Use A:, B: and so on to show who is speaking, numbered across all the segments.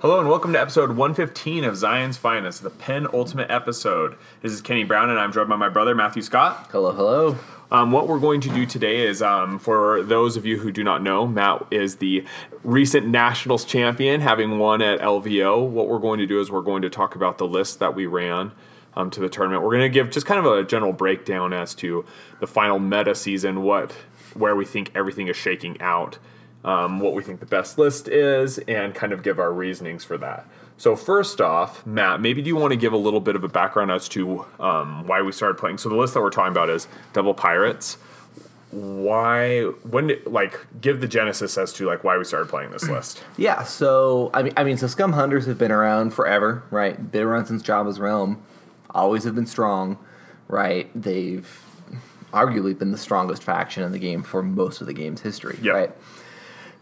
A: Hello and welcome to episode 115 of Zion's Finest, the penultimate episode. This is Kenny Brown and I'm joined by my brother Matthew Scott.
B: Hello, hello.
A: Um, what we're going to do today is, um, for those of you who do not know, Matt is the recent Nationals champion, having won at LVO. What we're going to do is we're going to talk about the list that we ran um, to the tournament. We're going to give just kind of a general breakdown as to the final meta season, what where we think everything is shaking out, um, what we think the best list is, and kind of give our reasonings for that. So first off, Matt, maybe do you want to give a little bit of a background as to um, why we started playing? So the list that we're talking about is Double Pirates. Why? When? Like, give the genesis as to like why we started playing this list.
B: Yeah, so I mean, I mean, so Scum Hunters have been around forever, right? Been around since Jabba's Realm. Always have been strong, right? They've arguably been the strongest faction in the game for most of the game's history,
A: Yep.
B: right?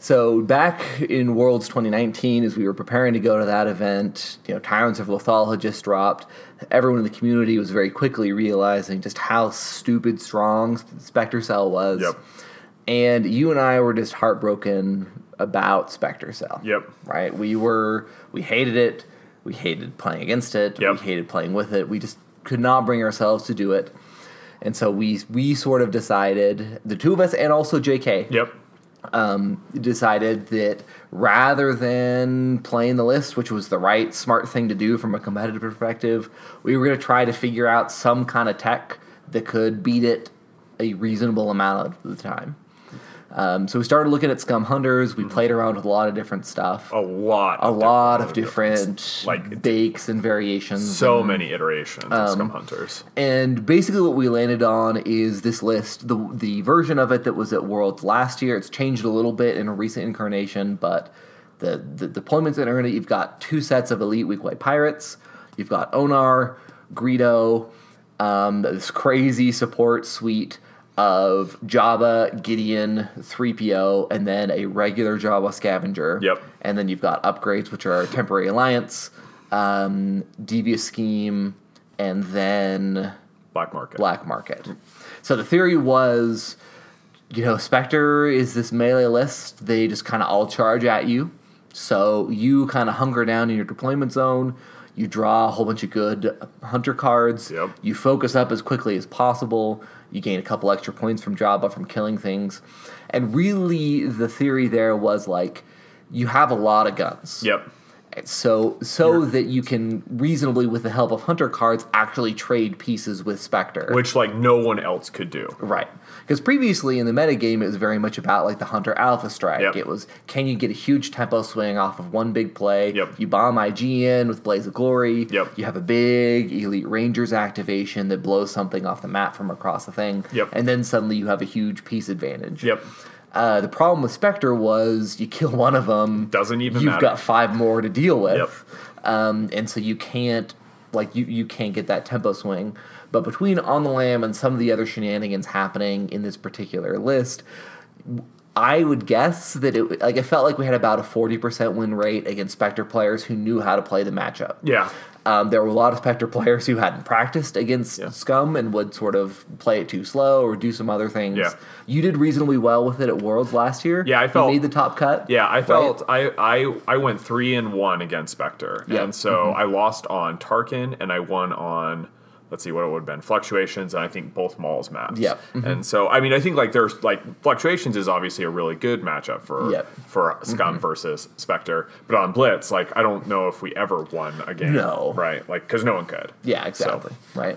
B: So back in Worlds 2019, as we were preparing to go to that event, you know, Tyrants of Lothal had just dropped. Everyone in the community was very quickly realizing just how stupid strong Spectre Cell was.
A: Yep.
B: And you and I were just heartbroken about Spectre Cell.
A: Yep.
B: Right? We were we hated it. We hated playing against it.
A: Yep.
B: We hated playing with it. We just could not bring ourselves to do it. And so we we sort of decided, the two of us and also JK,
A: Yep.
B: Um, decided that rather than playing the list, which was the right smart thing to do from a competitive perspective, we were going to try to figure out some kind of tech that could beat it a reasonable amount of the time. Um, so we started looking at Scum Hunters. We played around with a lot of different stuff,
A: A lot.
B: a lot of different
A: like
B: bakes and variations.
A: so many iterations
B: Um,
A: of Scum Hunters.
B: And basically, what we landed on is this list. the The version of it that was at Worlds last year. It's changed a little bit in a recent incarnation, but the the deployments that are in it. You've got two sets of elite Weequay pirates. You've got Onar, Greedo, um, this crazy support suite of Jabba, Gideon, 3PO, and then a regular Jabba scavenger.
A: Yep.
B: And then you've got upgrades, which are temporary alliance, um, devious scheme, and then
A: Black Market.
B: black market. So the theory was, you know, Spectre is this melee list. They just kind of all charge at you. So you kind of hunger down in your deployment zone. You draw a whole bunch of good hunter cards.
A: Yep.
B: You focus up as quickly as possible. You gain a couple extra points from Jabba from killing things. And really, the theory there was like, you have a lot of guns.
A: Yep.
B: So so that you can reasonably, with the help of hunter cards, actually trade pieces with Spectre.
A: Which like no one else could do.
B: right. Because previously in the metagame, it was very much about like the hunter alpha strike.
A: Yep.
B: It was can you get a huge tempo swing off of one big play?
A: Yep.
B: You bomb IG in with Blaze of Glory.
A: Yep.
B: You have a big Elite Rangers activation that blows something off the map from across the thing.
A: Yep.
B: And then suddenly you have a huge piece advantage.
A: Yep.
B: Uh, the problem with Spectre was you kill one of them,
A: Doesn't even
B: you've
A: matter.
B: got five more to deal with,
A: Yep.
B: um, and so you can't like you you can't get that tempo swing. But between on the lamb and some of the other shenanigans happening in this particular list, I would guess that it like it felt like we had about a forty percent win rate against Spectre players who knew how to play the matchup.
A: Yeah.
B: Um, there were a lot of Spectre players who hadn't practiced against
A: Yeah.
B: Scum and would sort of play it too slow or do some other things.
A: Yeah.
B: You did reasonably well with it at Worlds last year.
A: Yeah, I
B: You
A: felt-
B: made the top cut.
A: Yeah, I
B: right?
A: felt I, I I went three and one against Spectre,
B: Yeah.
A: and so I lost on Tarkin and I won on let's see what it would have been fluctuations and I think both Maul's maps.
B: Yep.
A: and so I mean I think like there's like fluctuations is obviously a really good matchup for
B: Yep.
A: for Scum versus Spectre, but on Blitz like I don't know if we ever won a game.
B: No.
A: right? Like because no one could.
B: Yeah, exactly. Right.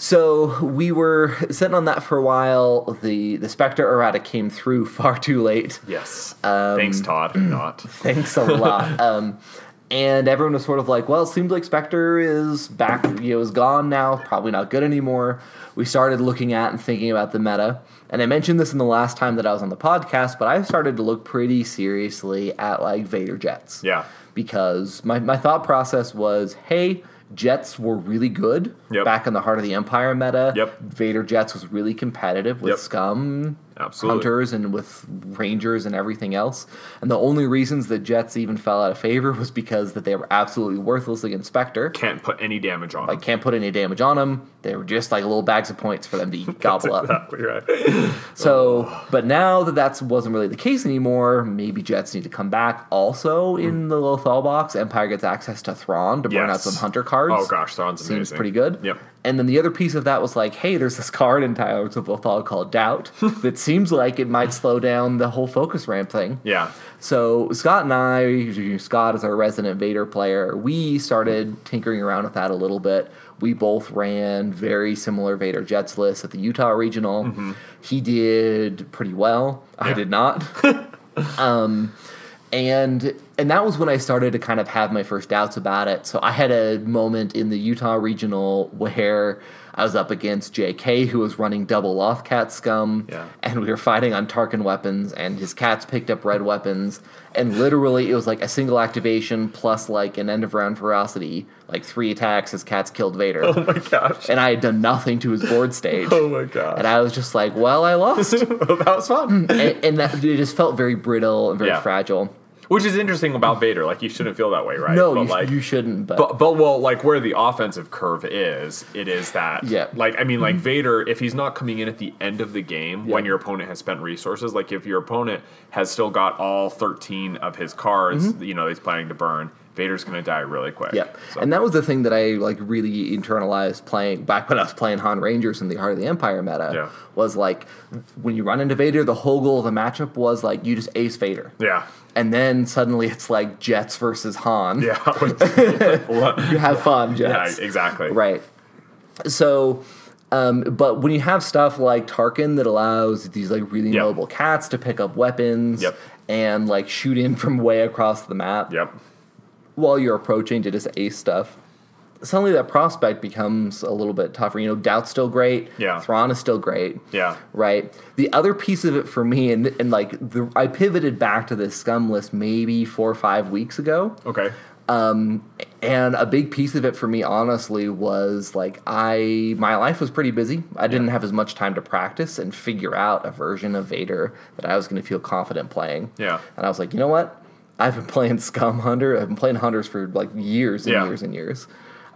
B: So we were sitting on that for a while. The the Spectre errata came through far too late.
A: Yes.
B: Um,
A: Thanks, Todd. Not.
B: Thanks a lot. um, and everyone was sort of like, "Well, it seems like Spectre is back. You know, is gone now. Probably not good anymore." We started looking at and thinking about the meta. And I mentioned this in the last time that I was on the podcast, but I started to look pretty seriously at like Vader jets.
A: Yeah.
B: Because my, my thought process was, hey, jets were really good
A: Yep.
B: back in the heart of the Empire meta.
A: Yep.
B: Vader jets was really competitive with
A: Yep.
B: Scum
A: Absolutely.
B: hunters and with rangers and everything else. And the only reasons the Jets even fell out of favor was because that they were absolutely worthless against Spectre.
A: Can't put any damage on.
B: Like can't put any damage on them. They were just like little bags of points for them to gobble up.
A: Exactly right.
B: So, but now that that wasn't really the case anymore, maybe Jets need to come back. Also, hmm. in the Lothal box, Empire gets access to Thrawn to burn out some hunter cards.
A: Oh gosh, Thrawn's
B: Seems
A: amazing.
B: pretty good.
A: Yep.
B: And then the other piece of that was like, hey, there's this card in Towers of Lothal called Doubt that seems like it might slow down the whole focus ramp thing.
A: Yeah.
B: So Scott and I, Scott is our resident Vader player, we started tinkering around with that a little bit. We both ran very similar Vader Jets lists at the Utah Regional. He did pretty well. I did not. um, and and that was when I started to kind of have my first doubts about it. So I had a moment in the Utah Regional where I was up against JK, who was running double Lothcat scum,
A: Yeah.
B: and we were fighting on Tarkin weapons, and his cats picked up red weapons, and literally it was like a single activation plus like an end of round ferocity, like three attacks. His cats killed Vader,
A: Oh my gosh.
B: and I had done nothing to his board stage.
A: Oh my gosh.
B: And I was just like, well, I lost.
A: That was fun.
B: and, and that it just felt very brittle and very
A: Yeah.
B: fragile.
A: Which is interesting about Vader. Like you shouldn't feel that way, right?
B: No,
A: but
B: you,
A: like
B: you shouldn't. But,
A: But but well, like where the offensive curve is, it is that.
B: Yeah. Mm-hmm.
A: Like I mean, like Vader, if he's not coming in at the end of the game when your opponent has spent resources, like if your opponent has still got all thirteen of his cards, you know, he's planning to burn, Vader's going to die really quick.
B: Mm-hmm.
A: So-
B: And that was the thing that I like really internalized playing back when I was playing Han Rangers in the Heart of the Empire meta.
A: Yeah.
B: Was like when you run into Vader, the whole goal of the matchup was like you just ace Vader.
A: yeah.
B: And then suddenly it's like Jets versus Han.
A: Yeah.
B: You have fun, Jets. yeah.
A: Exactly.
B: Right. So, um, but when you have stuff like Tarkin that allows these like really
A: Yep.
B: mobile cats to pick up weapons
A: Yep.
B: and like shoot in from way across the map
A: Yep.
B: while you're approaching to just ace stuff, suddenly that prospect becomes a little bit tougher. You know, Doubt's still great.
A: Yeah.
B: Thrawn is still great.
A: Yeah.
B: Right. The other piece of it for me, and and like the, I pivoted back to this scum list maybe four or five weeks ago.
A: Okay.
B: Um, And a big piece of it for me, honestly, was like I my life was pretty busy. I didn't have as much time to practice and figure out a version of Vader that I was going to feel confident playing.
A: Yeah.
B: And I was like, you know what? I've been playing Scum Hunter. I've been playing Hunters for like years and
A: Yeah.
B: years and years.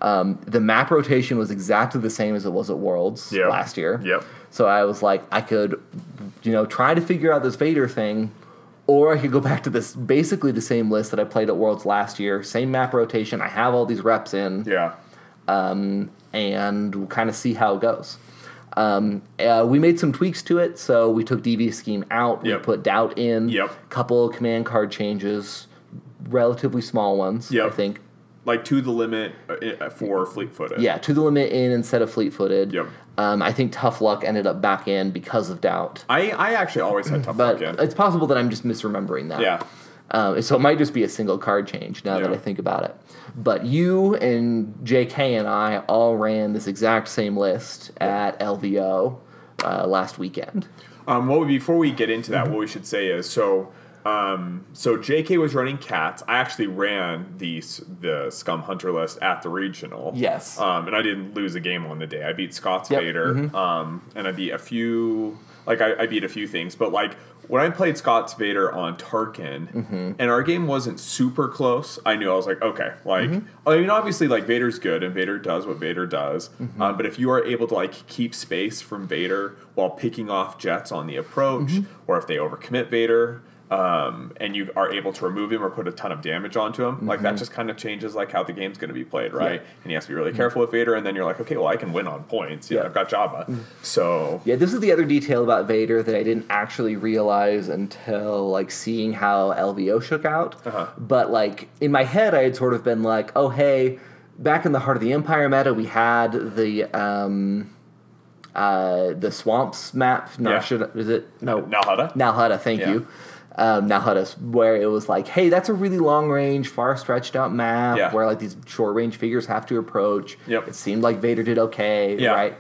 B: Um, the map rotation was exactly the same as it was at Worlds
A: Yep.
B: last year.
A: Yep.
B: So I was like, I could, you know, try to figure out this Vader thing, or I could go back to this basically the same list that I played at Worlds last year, same map rotation. I have all these reps in,
A: Yeah.
B: and we'll kind of see how it goes. Um, uh, we made some tweaks to it, so we took DV scheme out.
A: Yep.
B: We put doubt in.
A: Yep.
B: Couple of command card changes, relatively small ones. I think.
A: Like to the limit uh, for fleet footed.
B: Yeah, to the limit in instead of fleet footed.
A: Yep.
B: Um, I think tough luck ended up back in because of doubt.
A: I I actually always had tough
B: But
A: luck in.
B: it's possible that I'm just misremembering that.
A: Yeah.
B: Um, so it might just be a single card change now that I think about it. But you and JK and I all ran this exact same list at LVO uh, last weekend.
A: Um, well, before we get into
B: Mm-hmm.
A: that, what we should say is so. Um, so JK was running cats. I actually ran the the Scum Hunter list at the regional.
B: Yes.
A: Um, and I didn't lose a game on the day. I beat Scott's
B: Yep.
A: Vader.
B: Mm-hmm.
A: Um, and I beat a few. Like I, I beat a few things, but like when I played Scott's Vader on Tarkin,
B: Mm-hmm.
A: and our game wasn't super close, I knew I was like, okay, like
B: Mm-hmm.
A: I mean, obviously, like Vader's good, and Vader does what Vader does.
B: Mm-hmm.
A: Um, but if you are able to like keep space from Vader while picking off jets on the approach,
B: Mm-hmm.
A: or if they overcommit Vader, um, and you are able to remove him or put a ton of damage onto him, like
B: Mm-hmm.
A: that just kind of changes like how the game's going to be played, right? And you have to be really careful with Vader, and then you're like, okay, well, I can win on points. Yeah,
B: Yeah.
A: I've got Jabba, so
B: Yeah, this is the other detail about Vader that I didn't actually realize until like seeing how LVO shook out.
A: Uh-huh.
B: But like in my head, I had sort of been like, oh hey, back in the heart of the Empire meta, we had the um, uh, the swamps map. No,
A: Yeah.
B: is it no
A: Nalhutta.
B: Nalhutta, thank
A: Yeah.
B: you. Um, Nalhutta, where it was like, hey, that's a really long range, far stretched out map
A: Yeah.
B: where like these short range figures have to approach.
A: Yep.
B: It seemed like Vader did okay,
A: Yeah.
B: right?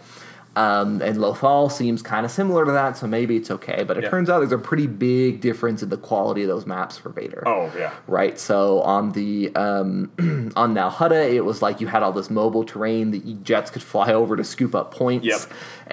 B: Um, and Lothal seems kind of similar to that, so maybe it's okay. But it
A: Yeah.
B: turns out there's a pretty big difference in the quality of those maps for Vader.
A: Oh yeah.
B: Right, so on the um, on Nalhutta, it was like you had all this mobile terrain that jets could fly over to scoop up points.
A: Yep.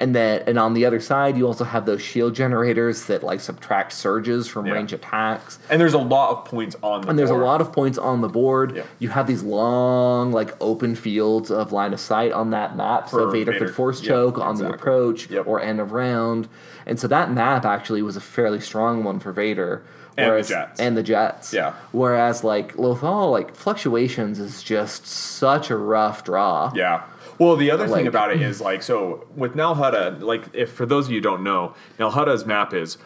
B: And then, and on the other side, you also have those shield generators that like subtract surges from
A: Yeah.
B: range attacks.
A: And there's a lot of points on the
B: And there's a
A: board.
B: lot of points on the board.
A: Yeah.
B: You have these long, like open fields of line of sight on that map, so Vader,
A: Vader.
B: could force
A: Yep,
B: choke on the approach
A: Yep.
B: or end of round. And so that map actually was a fairly strong one for Vader.
A: And the
B: whereas-
A: Jets.
B: And the Jets.
A: Yeah.
B: Whereas like Lothal, like fluctuations is just such a rough draw.
A: Yeah. Well, the other
B: Like-
A: thing about it is like so with Nalhutta, like if for those of you who don't know, Nalhutta's map is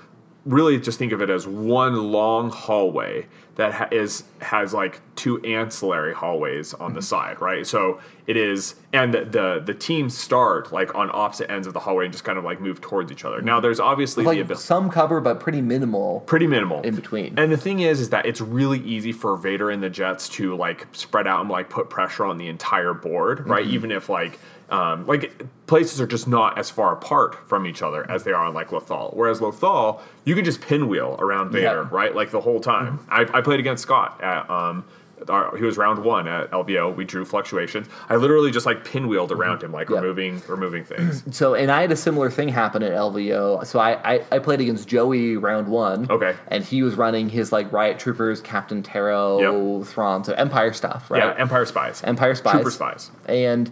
A: really just think of it as one long hallway that ha- is has like two ancillary hallways on the side, right? So it is, and the, the the teams start like on opposite ends of the hallway and just kind of like move towards each other. Now, there's obviously the
B: Like
A: ability.
B: some cover, but pretty minimal.
A: Pretty minimal
B: in between.
A: and the thing is, is that it's really easy for Vader and the Jets to like spread out and like put pressure on the entire board, right?
B: Mm-hmm.
A: Even if like um, like places are just not as far apart from each other as they are on like Lothal. Whereas Lothal, you can just pinwheel around Vader,
B: Yeah. Mm-hmm.
A: right? Like the whole time. I, I played against Scott at um, our, he was round one at LVO. We drew fluctuations. I literally just like pinwheeled around him, like
B: Mm-hmm.
A: Removing removing things.
B: So, and I had a similar thing happen at LVO. So I, I, I played against Joey round one.
A: Okay.
B: And he was running his like Riot Troopers, Captain Terro,
A: Yep.
B: Thrawn, so Empire stuff, right?
A: Yeah, Empire Spies.
B: Empire Spies.
A: Trooper Spies.
B: And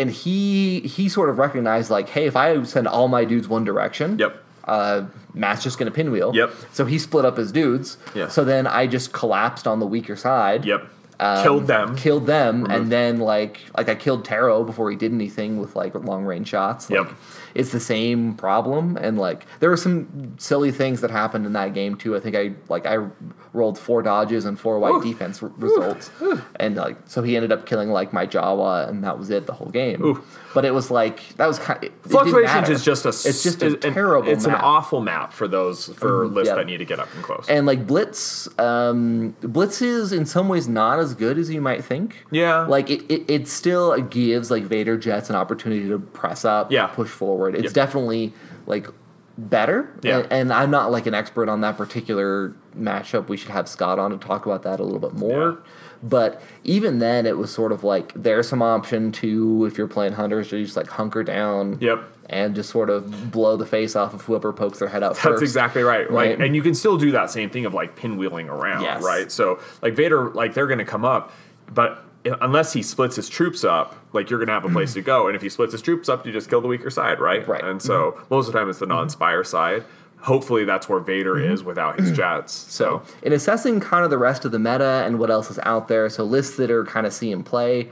B: and he he sort of recognized like, hey, if I send all my dudes one direction,
A: Yep.
B: uh, Matt's just gonna pinwheel.
A: Yep.
B: So he split up his dudes.
A: Yeah.
B: So then I just collapsed on the weaker side.
A: Yep.
B: um,
A: Killed them.
B: Killed them, and then like like I killed Terro before he did anything with like long range shots. Like,
A: Yep.
B: It's the same problem, and like there were some silly things that happened in that game too. I think I like I rolled four dodges and four white
A: Oof.
B: defense r- results, and like so he ended up killing like my Jawa, and that was it the whole game.
A: Oof.
B: But it was like that was kind. Didn't
A: Fluctuations is just a.
B: It's just a
A: an-
B: terrible.
A: It's an awful map for those for lists
B: yeah.
A: that need to get up and close.
B: And like Blitz, um, Blitz is in some ways not as good as you might think.
A: Yeah.
B: like it, it, it still gives like Vader Jets an opportunity to press up,
A: Yeah.
B: push forward. It's
A: Yep.
B: definitely like better.
A: Yeah.
B: and, and I'm not like an expert on that particular matchup. We should have Scott on to talk about that a little bit more.
A: Yeah.
B: But even then, it was sort of like there's some option to if you're playing hunters you just like hunker down.
A: Yep.
B: And just sort of blow the face off of whoever pokes their head out
A: That's
B: first.
A: exactly right.
B: Right.
A: Like, and you can still do that same thing of like pinwheeling around,
B: Yes.
A: right? So, like Vader, like they're going to come up, but unless he splits his troops up, like you're going to have a place to go. And if he splits his troops up, you just kill the weaker side, right?
B: Right. Mm-hmm.
A: And so most of the time, it's the non-spire side. Hopefully, that's where Vader is without his jets. So,
B: Mm-hmm. So, in assessing kind of the rest of the meta and what else is out there, so lists that are kind of see and play,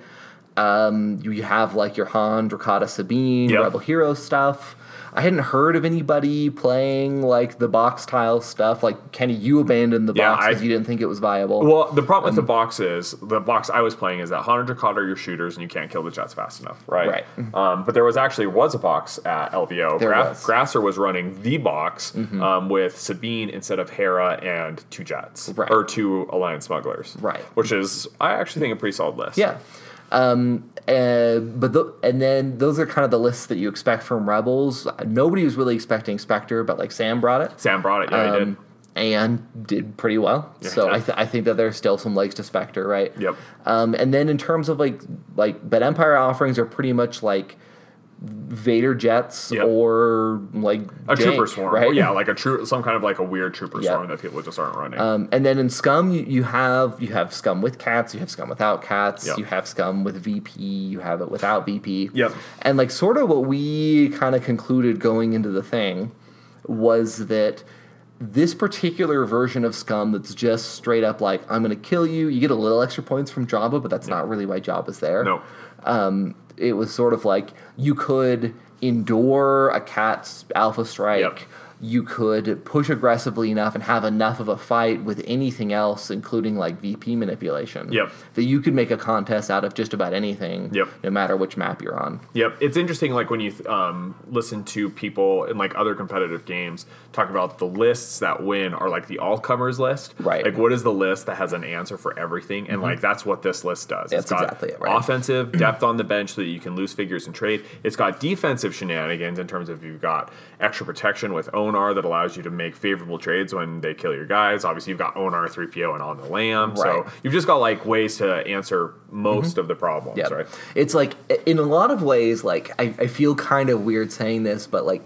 B: um, you have like your Han, Drokkatta, Sabine,
A: Yep.
B: Rebel Hero stuff. I hadn't heard of anybody playing like the box tile stuff. Like Kenny, you abandoned the
A: Yeah,
B: box because you didn't think it was viable.
A: well, the problem with
B: Um,
A: the box is the box I was playing is that Han and Drokkatta are your shooters, and you can't kill the jets fast enough, right?
B: Right.
A: Um, but there was actually was a box at LVO.
B: There
A: Gra-
B: was. Mm-hmm.
A: Grasser was running the box um, with Sabine instead of Hera and two jets
B: Right.
A: or two Alliance smugglers,
B: Right.
A: Which is I actually think a pretty solid list.
B: Yeah. Um, uh, but the, and then those are kind of the lists that you expect from Rebels. Nobody was really expecting Spectre, but like Sam brought it.
A: Sam brought it. Yeah, he did.
B: um, and did pretty well.
A: Yeah,
B: so I, th- I think that there's still some legs to Spectre, right?
A: Yep.
B: Um, and then in terms of like like, but Empire offerings are pretty much like Vader jets
A: Yep.
B: or like
A: A trooper swarm,
B: right?
A: Yeah, like a true, some kind of like a weird trooper
B: Yeah.
A: swarm that people just aren't running.
B: Um, and then in Scum, you, you have you have Scum with cats, you have Scum without cats,
A: Yep.
B: you have Scum with VP, you have it without VP.
A: Yep.
B: And like sort of what we kind of concluded going into the thing was that this particular version of Scum that's just straight up like I'm going to kill you. You get a little extra points from Jabba, but that's not really why Jabba's there.
A: no,
B: Um, it was sort of like you could endure a cat's alpha strike.
A: Yep.
B: You could push aggressively enough and have enough of a fight with anything else, including like VP manipulation.
A: Yep.
B: That you could make a contest out of just about anything.
A: Yep.
B: No matter which map you're on.
A: Yep, it's interesting. Like when you um, listen to people in like other competitive games talk about the lists that win are like the all comers list.
B: Right.
A: Like what is the list that has an answer for everything, and like that's what this list does.
B: That's exactly it, right.
A: offensive depth on the bench so that you can lose figures and trade. It's got defensive shenanigans in terms of you've got extra protection with Onar that allows you to make favorable trades when they kill your guys. Obviously, you've got Onar, 3PO, and on the lamb.
B: Right.
A: So you've just got like ways to answer most mm-hmm. of the problems,
B: Yeah.
A: right?
B: It's like in a lot of ways, like I, I feel kind of weird saying this, but like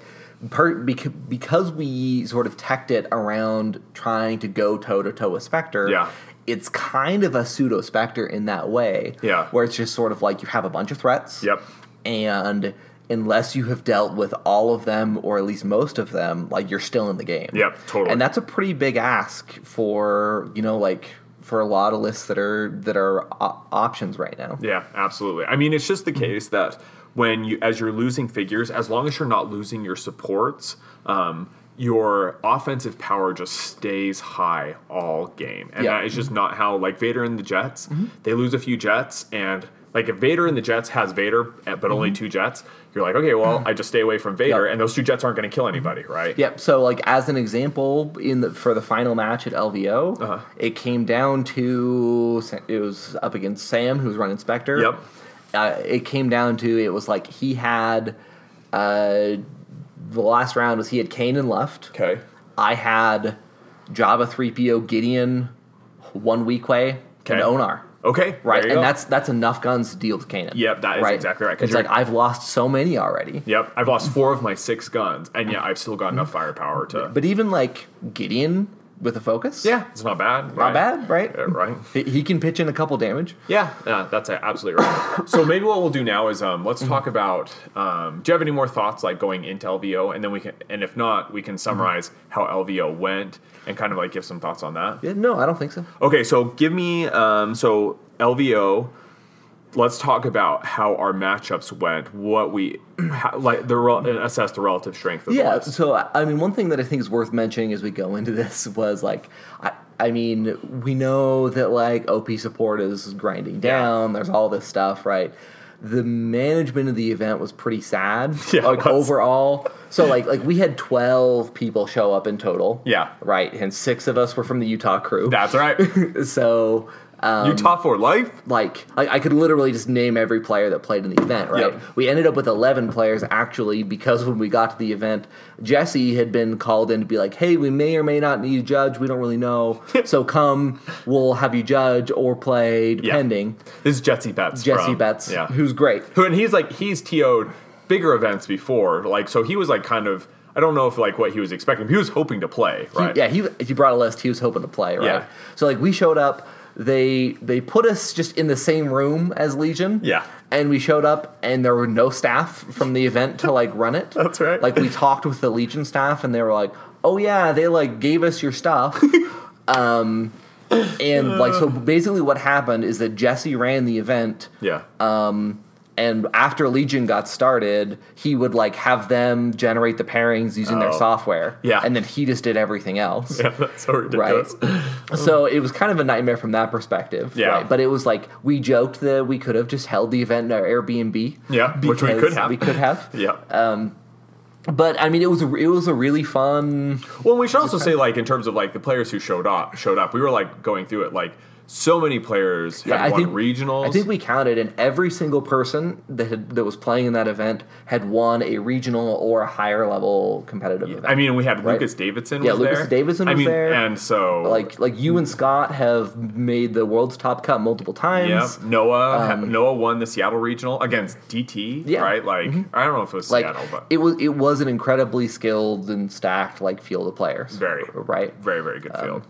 B: per, because, because we sort of teched it around trying to go toe to toe with Spectre.
A: Yeah.
B: It's kind of a pseudo Spectre in that way.
A: Yeah.
B: Where it's just sort of like you have a bunch of threats.
A: Yep.
B: And unless you have dealt with all of them or at least most of them, like you're still in the game.
A: Yep, totally.
B: And that's a pretty big ask for, you know, like for a lot of lists that are that are o- options right now.
A: Yeah, absolutely. I mean, it's just the case that when you, as you're losing figures, as long as you're not losing your supports, um, your offensive power just stays high all game, and
B: Yeah.
A: that is just not how. Like Vader and the Jets, they lose a few Jets, and like if Vader and the Jets has Vader, eh, but only two Jets, you're like, okay, well, I just stay away from Vader,
B: Yep.
A: and those two Jets aren't going to kill anybody, right?
B: Yep. So, like as an example, in the for the final match at LVO,
A: Uh-huh.
B: it came down to it was up against Sam, who was running Spectre.
A: Yep.
B: Uh, it came down to it was like he had uh, the last round was he had Kanan left.
A: Okay.
B: I had Jabba three PO Gideon, one Weequay,
A: Okay.
B: and Onar.
A: Okay.
B: Right, and
A: go.
B: that's that's enough guns to deal with Kanan.
A: Yep, that is exactly right,
B: It's like I've lost so many already.
A: Yep, I've lost four of my six guns, and yet I've still got enough firepower to.
B: But even like Gideon with a focus,
A: yeah, it's not bad.
B: not
A: right?
B: bad, right?
A: Yeah, right.
B: He, he can pitch in a couple damage.
A: Yeah, yeah, that's absolutely right. so maybe what we'll do now is um, let's talk about. Um, do you have any more thoughts like going into LVO, and then we can, and if not, we can summarize how LVO went and kind of like give some thoughts on that.
B: Yeah, no, I don't think so.
A: Okay, so give me um, so LVO. Let's talk about how our matchups went. What we how, like the rel- assess the relative strength of
B: Yeah, so I mean, one thing that I think is worth mentioning as we go into this was like, I, I mean, we know that like OP support is grinding down. There's all this stuff, right? The management of the event was pretty sad,
A: Yeah,
B: like overall. So like, like we had twelve people show up in total.
A: Yeah.
B: right, and six of us were from the Utah crew.
A: That's right.
B: so. Um,
A: Utah for life.
B: like I, I could literally just name every player that played in the event, right?
A: Yep.
B: We ended up with eleven players actually because when we got to the event, Jesse had been called in to be like, "Hey, we may or may not need a judge. We don't really know. so come, we'll have you judge or play depending."
A: This is Jesse Betts.
B: Jesse
A: from-
B: Betts,
A: Yeah.
B: who's great.
A: Who and he's like he's TO'd bigger events before, like so he was like kind of I don't know if like what he was expecting. He was hoping to play,
B: He-
A: right?
B: yeah, he he brought a list. He was hoping to play, right?
A: Yeah.
B: So like we showed up. They they put us just in the same room as Legion.
A: Yeah.
B: And we showed up, and there were no staff from the event to like run it.
A: That's right.
B: Like we talked with the Legion staff, and they were like, "Oh yeah, they like gave us your stuff." um, and like so, basically, what happened is that Jesse ran the event,
A: Yeah.
B: And after Legion got started, he would like have them generate the pairings using their
A: Oh.
B: software.
A: Yeah.
B: and then he just did everything else.
A: yeah, that's so
B: Right. So it was kind of a nightmare from that perspective.
A: Yeah.
B: right? But it was like we joked that we could have just held the event in our Airbnb.
A: Yeah, which we could have.
B: We could have.
A: Yeah.
B: Um, but I mean, it was a, it was a really fun.
A: well, we should also say like in terms of like the players who showed up showed up. We were like going through it like so many players had
B: I
A: won
B: think
A: regionals.
B: I think we counted, and every single person that had, that was playing in that event had won a regional or a higher level competitive event.
A: I mean, we had
B: Right.
A: Lucas Davidson.
B: Yeah,
A: was
B: Lucas
A: there.
B: Davidson
A: I mean,
B: there.
A: and so
B: like like you and Scott have made the world's top cut multiple times.
A: Yeah, Noah ha- Noah won the Seattle regional against DT.
B: Um, Yeah. Mm-hmm.
A: right. Like I don't know if it was
B: Like
A: Seattle, but
B: it was it was an incredibly skilled and stacked like field of players.
A: Very.
B: right.
A: very very good
B: Um,
A: field.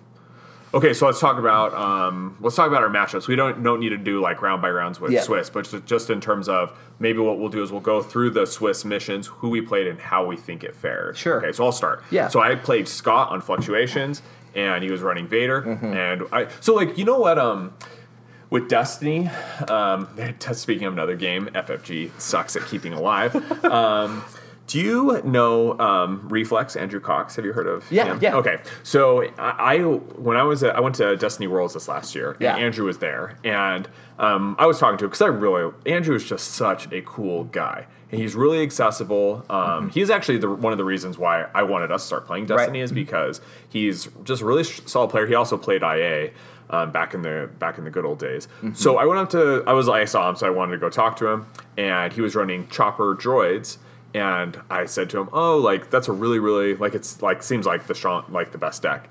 A: Okay, so let's talk about um, let's talk about our matchups. We don't don't need to do like round by rounds with
B: Yeah.
A: Swiss, but just, in terms of maybe what we'll do is we'll go through the Swiss missions, who we played, and how we think it fared.
B: Sure.
A: Okay, so I'll start.
B: Yeah.
A: So I played Scott on fluctuations, and he was running Vader,
B: Mm-hmm.
A: and I so like you know what um with Destiny, um, speaking of another game, FFG sucks at keeping alive. Um, Do you know um, Reflex Andrew Cox? Have you heard of?
B: Yeah,
A: him?
B: yeah.
A: Okay, so I, I when I was at, I went to Destiny Worlds this last year, and
B: Yeah.
A: Andrew was there, and um, I was talking to him because I really Andrew is just such a cool guy, and he's really accessible. Um,
B: Mm-hmm.
A: He's actually the, one of the reasons why I wanted us to start playing Destiny is because he's just a really solid player. He also played IA. Um, back in the back in the good old days,
B: Mm-hmm.
A: so I went up to I was I saw him, so I wanted to go talk to him, and he was running Chopper droids, and I said to him, "Oh, like that's a really, really like it's like seems like the strong, like the best deck."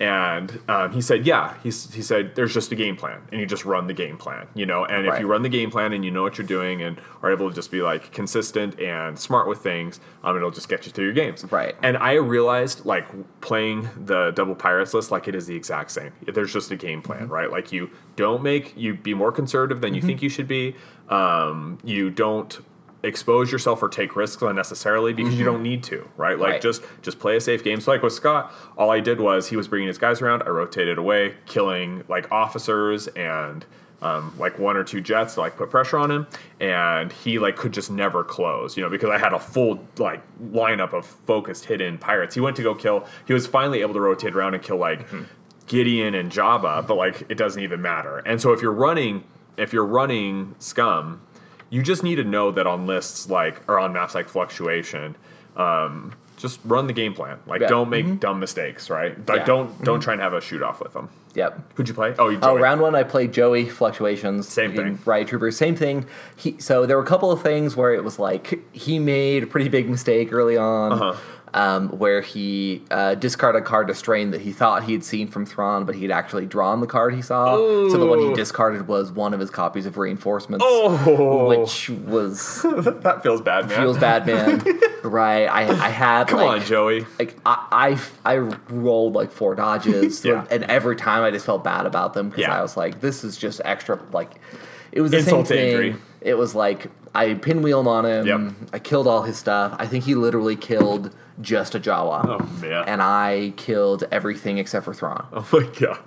A: And um, he said, "Yeah." He's, he said, "There's just a game plan, and you just run the game plan, you know. And if you run the game plan and you know what you're doing and are able to just be like consistent and smart with things, um, it'll just get you through your games."
B: Right.
A: And I realized, like playing the double pirates list, like it is the exact same. There's just a game plan, right? Like you don't make you be more conservative than you think you should be. Um, you don't expose yourself or take risks unnecessarily because you don't need to, right? Like
B: Right.
A: just just play a safe game. So like with Scott, all I did was he was bringing his guys around. I rotated away, killing like officers and. Um, like one or two jets to like put pressure on him, and he like could just never close, you know, because I had a full like lineup of focused hidden pirates. He went to go kill. He was finally able to rotate around and kill like Gideon and Jabba, but like it doesn't even matter. And so if you're running, if you're running Scum, you just need to know that on lists like or on maps like Fluctuation, um, just run the game plan. Like
B: Yeah.
A: don't make dumb mistakes, right? Like
B: Yeah.
A: don't don't try and have a shoot off with them.
B: Yep.
A: Who'd you play? Oh, you
B: Oh,
A: Joey.
B: round one, I played Joey Fluctuations.
A: Same thing.
B: Riot Troopers, same thing. He, so there were a couple of things where it was like he made a pretty big mistake early on,
A: Uh-huh.
B: Um, where he uh, discarded a card to strain that he thought he had seen from Thrawn, but he'd actually drawn the card he saw. So the one he discarded was one of his copies of Reinforcements,
A: Oh,
B: which was
A: that feels bad, man.
B: feels bad, man. right? I I had
A: Come
B: like,
A: on, Joey.
B: like I, I I rolled like four dodges,
A: Yeah.
B: and every time I just felt bad about them because
A: Yeah.
B: I was like, this is just extra. Like, it was the
A: Insult to
B: same thing.
A: injury.
B: It was like I pinwheeled on him.
A: Yep.
B: I killed all his stuff. I think he literally killed just a Jawa.
A: Oh, man.
B: And I killed everything except for Thrawn.
A: Oh my god.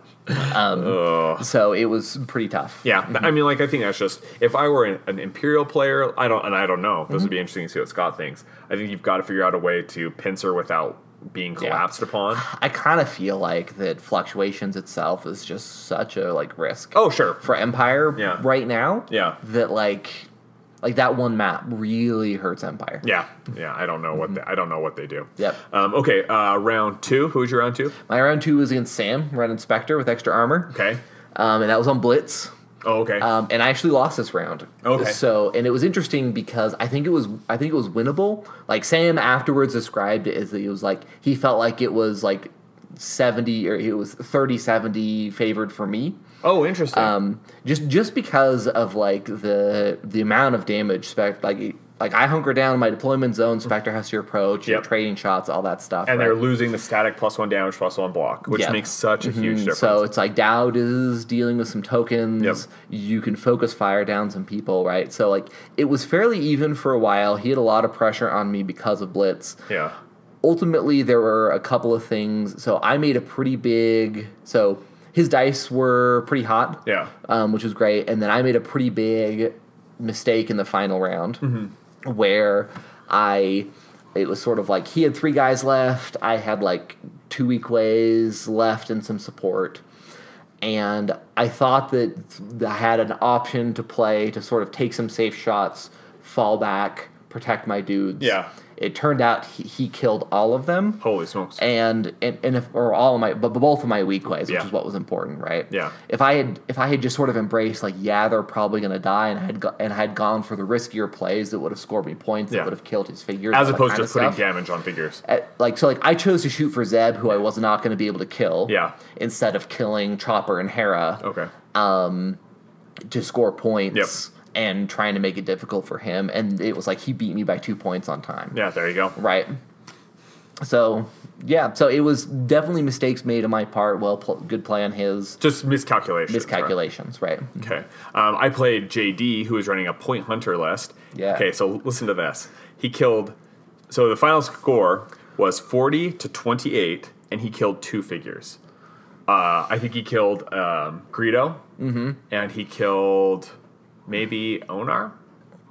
B: Um, so it was pretty tough.
A: Yeah, mm-hmm. I mean, like I think that's just if I were an, an imperial player, I don't, and I don't know. This would mm-hmm. be interesting to see what Scott thinks. I think you've got to figure out a way to pincer without being collapsed upon.
B: I kind of feel like that fluctuations itself is just such a like risk.
A: Oh, sure.
B: for Empire
A: Yeah.
B: right now.
A: Yeah.
B: That like like that one map really hurts Empire.
A: Yeah, yeah. I don't know what they, I don't know what they do.
B: Mm-hmm. Yep.
A: Um, okay. Uh, round two. Who's your round two?
B: My round two was against Sam, Red Inspector with extra armor.
A: Okay.
B: Um, and that was on Blitz.
A: Oh, okay.
B: Um, and I actually lost this round.
A: Okay.
B: So, and it was interesting because I think it was I think it was winnable. Like Sam afterwards described it as it was like he felt like it was like 70 or it was 30 70 favored for me.
A: oh, interesting.
B: Um, just just because of like the the amount of damage spec like like I hunker down my deployment zone, Spectre has your approach, your
A: Yep.
B: trading shots, all that stuff.
A: and
B: right?
A: they're losing the static plus one damage plus one block, which
B: Yeah.
A: makes such a huge
B: Mm,
A: difference.
B: So it's like Doubt is dealing with some tokens.
A: Yep.
B: You can focus fire down some people, right? So like it was fairly even for a while. He had a lot of pressure on me because of Blitz.
A: yeah.
B: Ultimately, there were a couple of things. So I made a pretty big. So his dice were pretty hot.
A: Yeah.
B: Um, which was great. And then I made a pretty big mistake in the final round
A: Mm-hmm.
B: Where I. It was sort of like he had three guys left. I had like two Weequays left and some support and I thought that I had an option to play to sort of take some safe shots, fall back, protect my dudes.
A: Yeah.
B: It turned out he, he killed all of them,
A: Holy smokes.
B: and and, and if, or all of my, but both of my Weequays, which
A: Yeah.
B: is what was important, right?
A: Yeah.
B: If I had if I had just sort of embraced like, yeah, they're probably gonna die, and I had go, and I had gone for the riskier plays that would have scored me points,
A: Yeah.
B: that would have killed his figures,
A: As opposed to just putting
B: stuff.
A: damage on figures.
B: Uh, like so like I chose to shoot for Zeb who I was not going to be able to kill
A: Yeah.
B: instead of killing Chopper and Hera
A: Okay.
B: Um, to score points
A: Yep.
B: And trying to make it difficult for him and it was like he beat me by 2 points on time.
A: Yeah. There you go.
B: Right. So, yeah, so it was definitely mistakes made on my part, well pl- good play on his
A: Just miscalculations. right?
B: miscalculations, right?
A: Okay. Um, I played JD, who was running a point hunter list.
B: Yeah.
A: Okay, so listen to this. He killed. So the final score was 40 to 28, and he killed two figures. Uh, I think he killed um, Greedo,
B: Mm-hmm.
A: and he killed maybe Onar.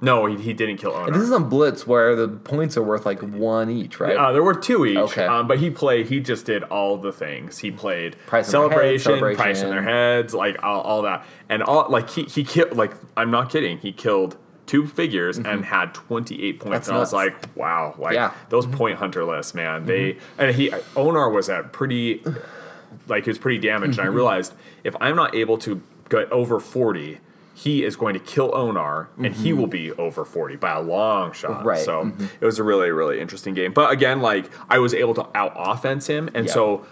A: No, he, he didn't kill Onar.
B: This is on Blitz where the points are worth like one each, right?
A: Uh, there were two each.
B: Okay.
A: Um, but he played. He just did all the things. He played
B: Price on their heads,
A: celebration, price in their heads, like all, all that, and all like he he killed. Like I'm not kidding. He killed two figures and had 28 points.
B: Mm-hmm. That's
A: and I was like, wow, like
B: Yeah. Mm-hmm.
A: those point hunter lists, man. They and he Onar was at pretty, like he was pretty damaged.
B: Mm-hmm.
A: And I realized if I'm not able to get over 40. He is going to kill Onar, and he will be over forty by a long shot.
B: Mm-hmm. Right.
A: So it was a really, really interesting game. But again, like I was able to out offense him, and
B: Yeah.
A: so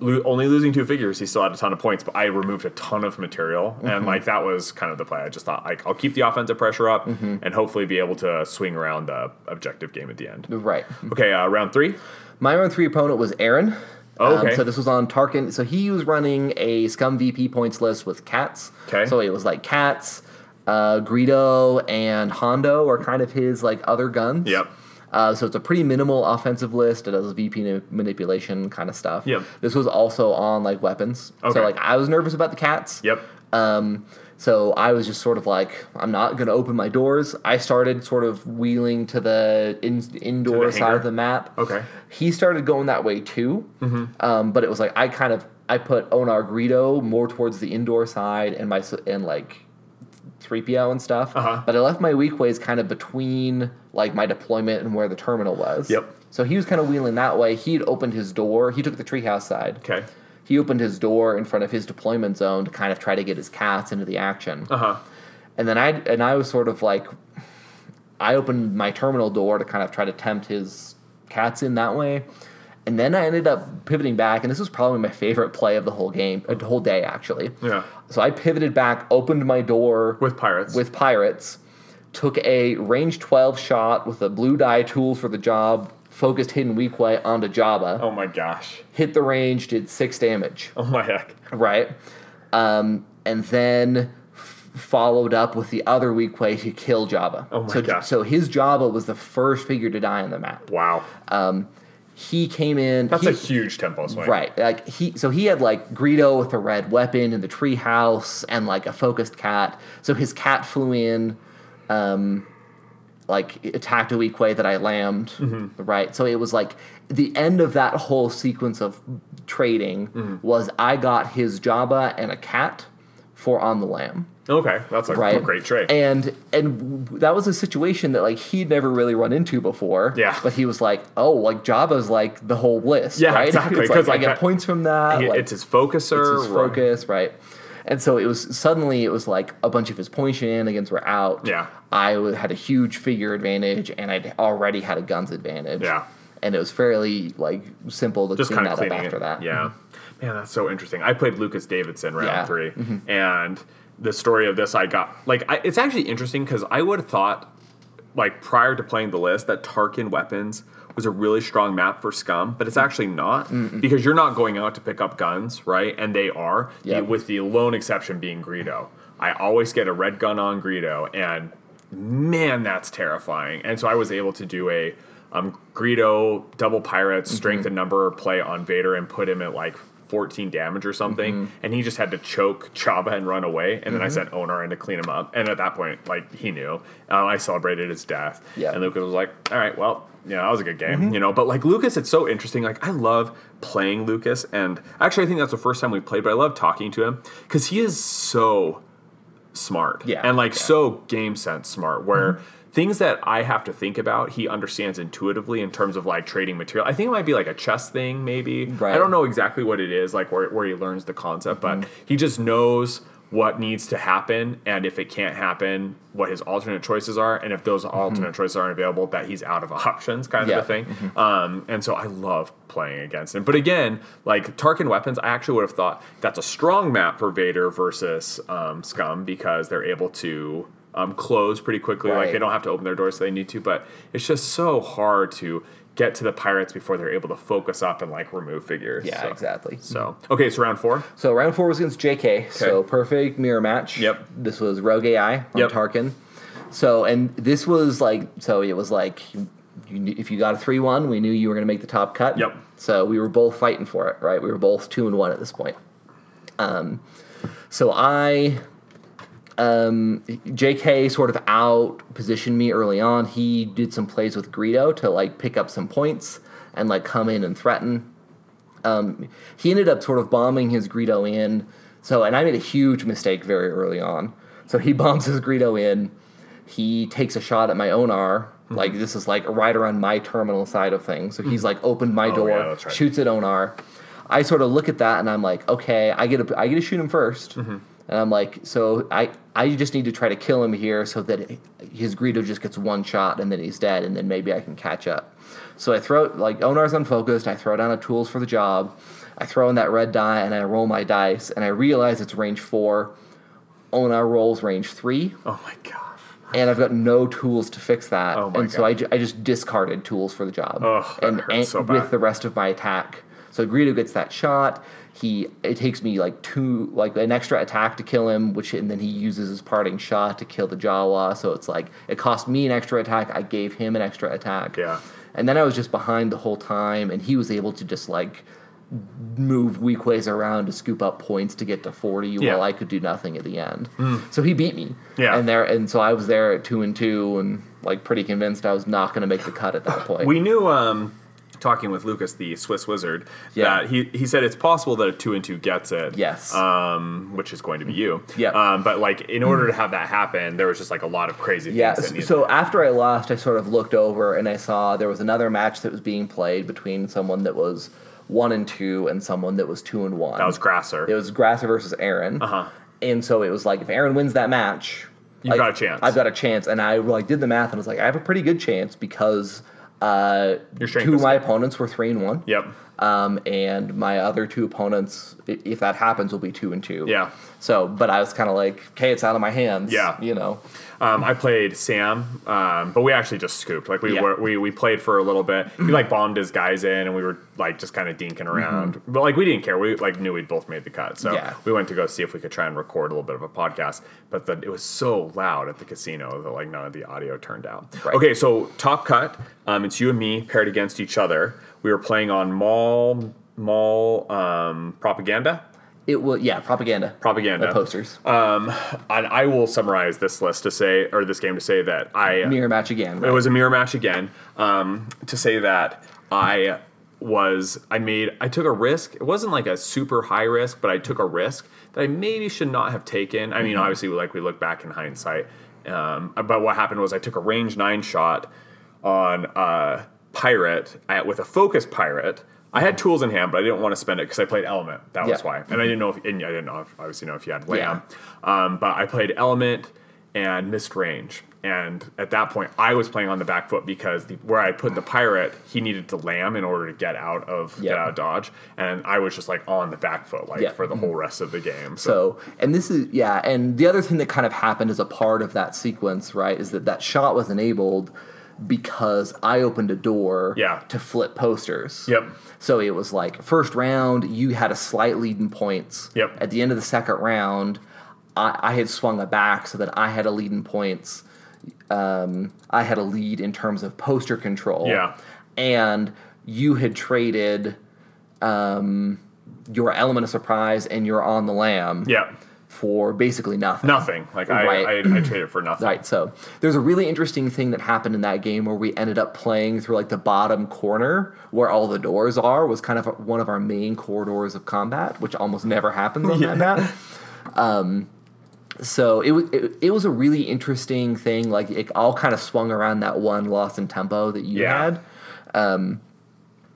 A: lo- only losing two figures, he still had a ton of points. But I removed a ton of material,
B: Mm-hmm.
A: and like that was kind of the play. I just thought like I'll keep the offensive pressure up,
B: Mm-hmm.
A: and hopefully be able to swing around the objective game at the end.
B: right.
A: Okay, uh, round three.
B: My round three opponent was Aaron.
A: Oh,
B: Um,
A: okay.
B: so this was on Tarkin. So he was running a Scum VP points list with cats.
A: Okay.
B: So it was like cats, uh, Greedo, and Hondo are kind of his like other guns.
A: Yep.
B: Uh, so it's a pretty minimal offensive list. It does VP ma- manipulation kind of stuff.
A: Yep.
B: This was also on like weapons.
A: Okay.
B: So like I was nervous about the cats.
A: Yep.
B: Um, so I was just sort of like, I'm not going to open my doors. I started sort of wheeling to the in, indoor side
A: hangar?
B: of the map.
A: Okay.
B: He started going that way too.
A: Mm-hmm.
B: Um, but it was like I kind of I put Onar Greedo more towards the indoor side and my and like 3PO and stuff.
A: Uh-huh.
B: But I left my Weequays kind of between like my deployment and where the terminal was.
A: Yep.
B: So he was kind of wheeling that way. He'd opened his door. He took the treehouse side
A: Okay.
B: He opened his door in front of his deployment zone to kind of try to get his cats into the action.
A: Uh huh.
B: And then I and I was sort of like I opened my terminal door to kind of try to tempt his cats in that way. And then I ended up pivoting back, and this was probably my favorite play of the whole game, uh, the whole day actually.
A: Yeah.
B: So I pivoted back, opened my door
A: With pirates.
B: with pirates, took a range 12 shot with a blue die tool for the job, focused hidden Weequay onto Jabba,
A: oh my gosh.
B: hit the range, did six damage
A: Oh my heck.
B: right? Um, and then f- followed up with the other Weequay to kill Jabba.
A: Oh my
B: so,
A: gosh.
B: so his Jabba was the first figure to die on the map.
A: Wow.
B: He came in.
A: That's
B: he-
A: a huge tempo swing.
B: Right, like he, so he had like Greedo with a red weapon in the treehouse and like a focused cat. So his cat flew in, um, like attacked a Weequay that I lammed.
A: Mm-hmm.
B: Right, so it was like the end of that whole sequence of trading
A: Mm-hmm.
B: was I got his Jabba and a cat for on the lamb.
A: Okay, that's a
B: Right,
A: great trade.
B: and and that was a situation that like he'd never really run into before.
A: Yeah.
B: but he was like, oh, like Jabba's like the whole list.
A: Yeah,
B: right?
A: exactly, Because
B: like,
A: like,
B: I get points from that.
A: He-
B: like,
A: it's his focuser.
B: it's his
A: right.
B: focus, right? And so it was suddenly it was like a bunch of his point shenanigans were out.
A: Yeah.
B: I had a huge figure advantage, and I'd already had a guns advantage.
A: Yeah.
B: and it was fairly like simple to
A: just
B: clean that up after
A: it.
B: that.
A: Yeah, man, that's so interesting. I played Lucas Davidson round
B: Yeah.
A: 3
B: Mm-hmm.
A: and the story of this, I got like I, it's actually interesting because I would have thought, like prior to playing the list, that Tarkin weapons was a really strong map for Scum, but it's actually not because you're not going out to pick up guns, right? And they are,
B: Yeah.
A: with the lone exception being Greedo. I always get a red gun on Greedo, and man, that's terrifying. And so I was able to do a um, Greedo double pirates strength and number play on Vader and put him at like 14 damage or something, and he just had to choke Jabba and run away. And then I sent Onar in to clean him up. And at that point, like he knew, um, I celebrated his death.
B: Yeah.
A: And Lucas was like, "All right, well." Yeah, that was a good game, mm-hmm. you know. But like Lucas, it's so interesting. Like I love playing Lucas, and actually, I think that's the first time we played. But I love talking to him because he is so smart.
B: Yeah,
A: And like
B: yeah.
A: so game sense smart, where mm-hmm. things that I have to think about, he understands intuitively in terms of like trading material. I think it might be like a chess thing, maybe.
B: Right.
A: I don't know exactly what it is, like where, where he learns the concept, but mm-hmm. he just knows what needs to happen and if it can't happen what his alternate choices are and if those alternate choices aren't available that he's out of options kind
B: Yeah.
A: of a thing. Um, and so i love playing against him. But again like tarkin weapons i actually would have thought that's a strong map for vader versus um, scum because they're able to um, close pretty quickly. Like they don't have to open their doors so they need to but it's just so hard to get to the pirates before they're able to focus up and like remove figures
B: Yeah,
A: so.
B: exactly.
A: so okay so round four
B: So round four was against JK. So perfect mirror match.
A: Yep.
B: This was Rogue AI on
A: Yep.
B: Tarkin. So and this was like so it was like you, if you got a three one, we knew you were going to make the top cut.
A: Yep.
B: So we were both fighting for it, right? We were both two and one at this point. Um, so I um, JK sort of out positioned me early on. He did some plays with Greedo to like pick up some points and like come in and threaten. Um, he ended up sort of bombing his Greedo in. So, and I made a huge mistake very early on. So he bombs his Greedo in. He takes a shot at my Onar. Like this is like right around my terminal side of things. So he's like opened my door,
A: yeah, right.
B: shoots at Onar. I sort of look at that and I'm like, okay, I get to I get to shoot him 1st and I'm like, so I I just need to try to kill him here so that his Greedo just gets one shot and then he's dead, and then maybe I can catch up. So I throw like Onar's unfocused. I throw down a tools for the job. I throw in that red die and I roll my dice and I realize it's range four. Onar rolls range three.
A: Oh my gosh.
B: and I've got no tools to fix that.
A: Oh my
B: and so I, ju- I just discarded tools for the job.
A: That
B: and
A: hurts
B: and
A: so
B: with the rest of my attack. So Greedo gets that shot. He it takes me like two like an extra attack to kill him, which and then he uses his parting shot to kill the Jawa. So it's like it cost me an extra attack. I gave him an extra attack.
A: Yeah.
B: And then I was just behind the whole time, and he was able to just like move Weequays around to scoop up points to get to 40
A: Yeah.
B: while I could do nothing at the end. So he beat me.
A: Yeah.
B: And there and so I was there at 2 and 2 and like pretty convinced I was not going to make the cut at that point.
A: We knew, um, talking with Lucas, the Swiss wizard,
B: Yeah.
A: that he, he said it's possible that a two and two gets it.
B: Yes.
A: Um, which is going to be you.
B: Yeah.
A: Um, but like in order to have that happen, there was just like a lot of crazy
B: yeah,
A: things. That
B: so after I lost, I sort of looked over and I saw there was another match that was being played between someone that was 1 and 2 and someone that was 2 and 1.
A: that was Grasser.
B: It was Grasser versus Aaron.
A: Uh-huh.
B: And so it was like if Aaron wins that match,
A: You've
B: like,
A: got a chance.
B: I've got a chance. And I like did the math and was like, I have a pretty good chance because uh,
A: Your strength
B: two of my opponents were three and one.
A: Yep.
B: Um, and my other two opponents, if that happens, will be two and two.
A: Yeah.
B: So, but I was kind of like, okay, it's out of my hands.
A: Yeah.
B: You know.
A: Um, I played Sam, um, but we actually just scooped. Like we
B: Yeah.
A: were, we we played for a little bit. He like bombed his guys in, and we were like just kind of dinking around. But like we didn't care. We like knew we'd both made the cut, so
B: Mm-hmm. Yeah.
A: we went to go see if we could try and record a little bit of a podcast. But the, it was so loud at the casino that like none of the audio turned out.
B: Right.
A: Okay, so top cut. Um, it's you and me paired against each other. We were playing on mall mall um, propaganda.
B: It will, yeah, propaganda.
A: Propaganda.
B: The posters.
A: Um, and I will summarize this list to say, or this game to say that I
B: Mirror match again.
A: it was a mirror match again. Um, to say that I was, I made, I took a risk. It wasn't like a super high risk, but I took a risk that I maybe should not have taken. I mean, obviously, like we look back in hindsight. Um, but what happened was I took a range nine shot on a pirate at, with a focus pirate. I had tools in hand, but I didn't want to spend it because I played element. That was why, and I didn't know if and I didn't know if, obviously know if you had lam. Um, but I played element and missed range. And at that point, I was playing on the back foot because the, where I put the pirate, he needed to lam in order to get out of get out of dodge, and I was just like on the back foot like
B: Yeah.
A: for the whole rest of the game. So,
B: So, and this is, yeah, and the other thing that kind of happened as a part of that sequence, right, is that that shot was enabled because I opened a door
A: Yeah.
B: to flip posters.
A: Yep.
B: So it was like first round, you had a slight lead in points.
A: Yep.
B: At the end of the second round, I, I had swung a back so that I had a lead in points. Um, I had a lead in terms of poster control.
A: Yeah.
B: And you had traded um, your element of surprise and your on the lam
A: yeah,
B: for basically nothing.
A: nothing. Like I,
B: Right.
A: I, I traded for nothing.
B: Right, so there's a really interesting thing that happened in that game where we ended up playing through like the bottom corner where all the doors are was kind of one of our main corridors of combat, which almost never happens on that map. Um, so it was it, it was a really interesting thing. Like it all kind of swung around that one loss in tempo that you
A: Yeah.
B: had. Um,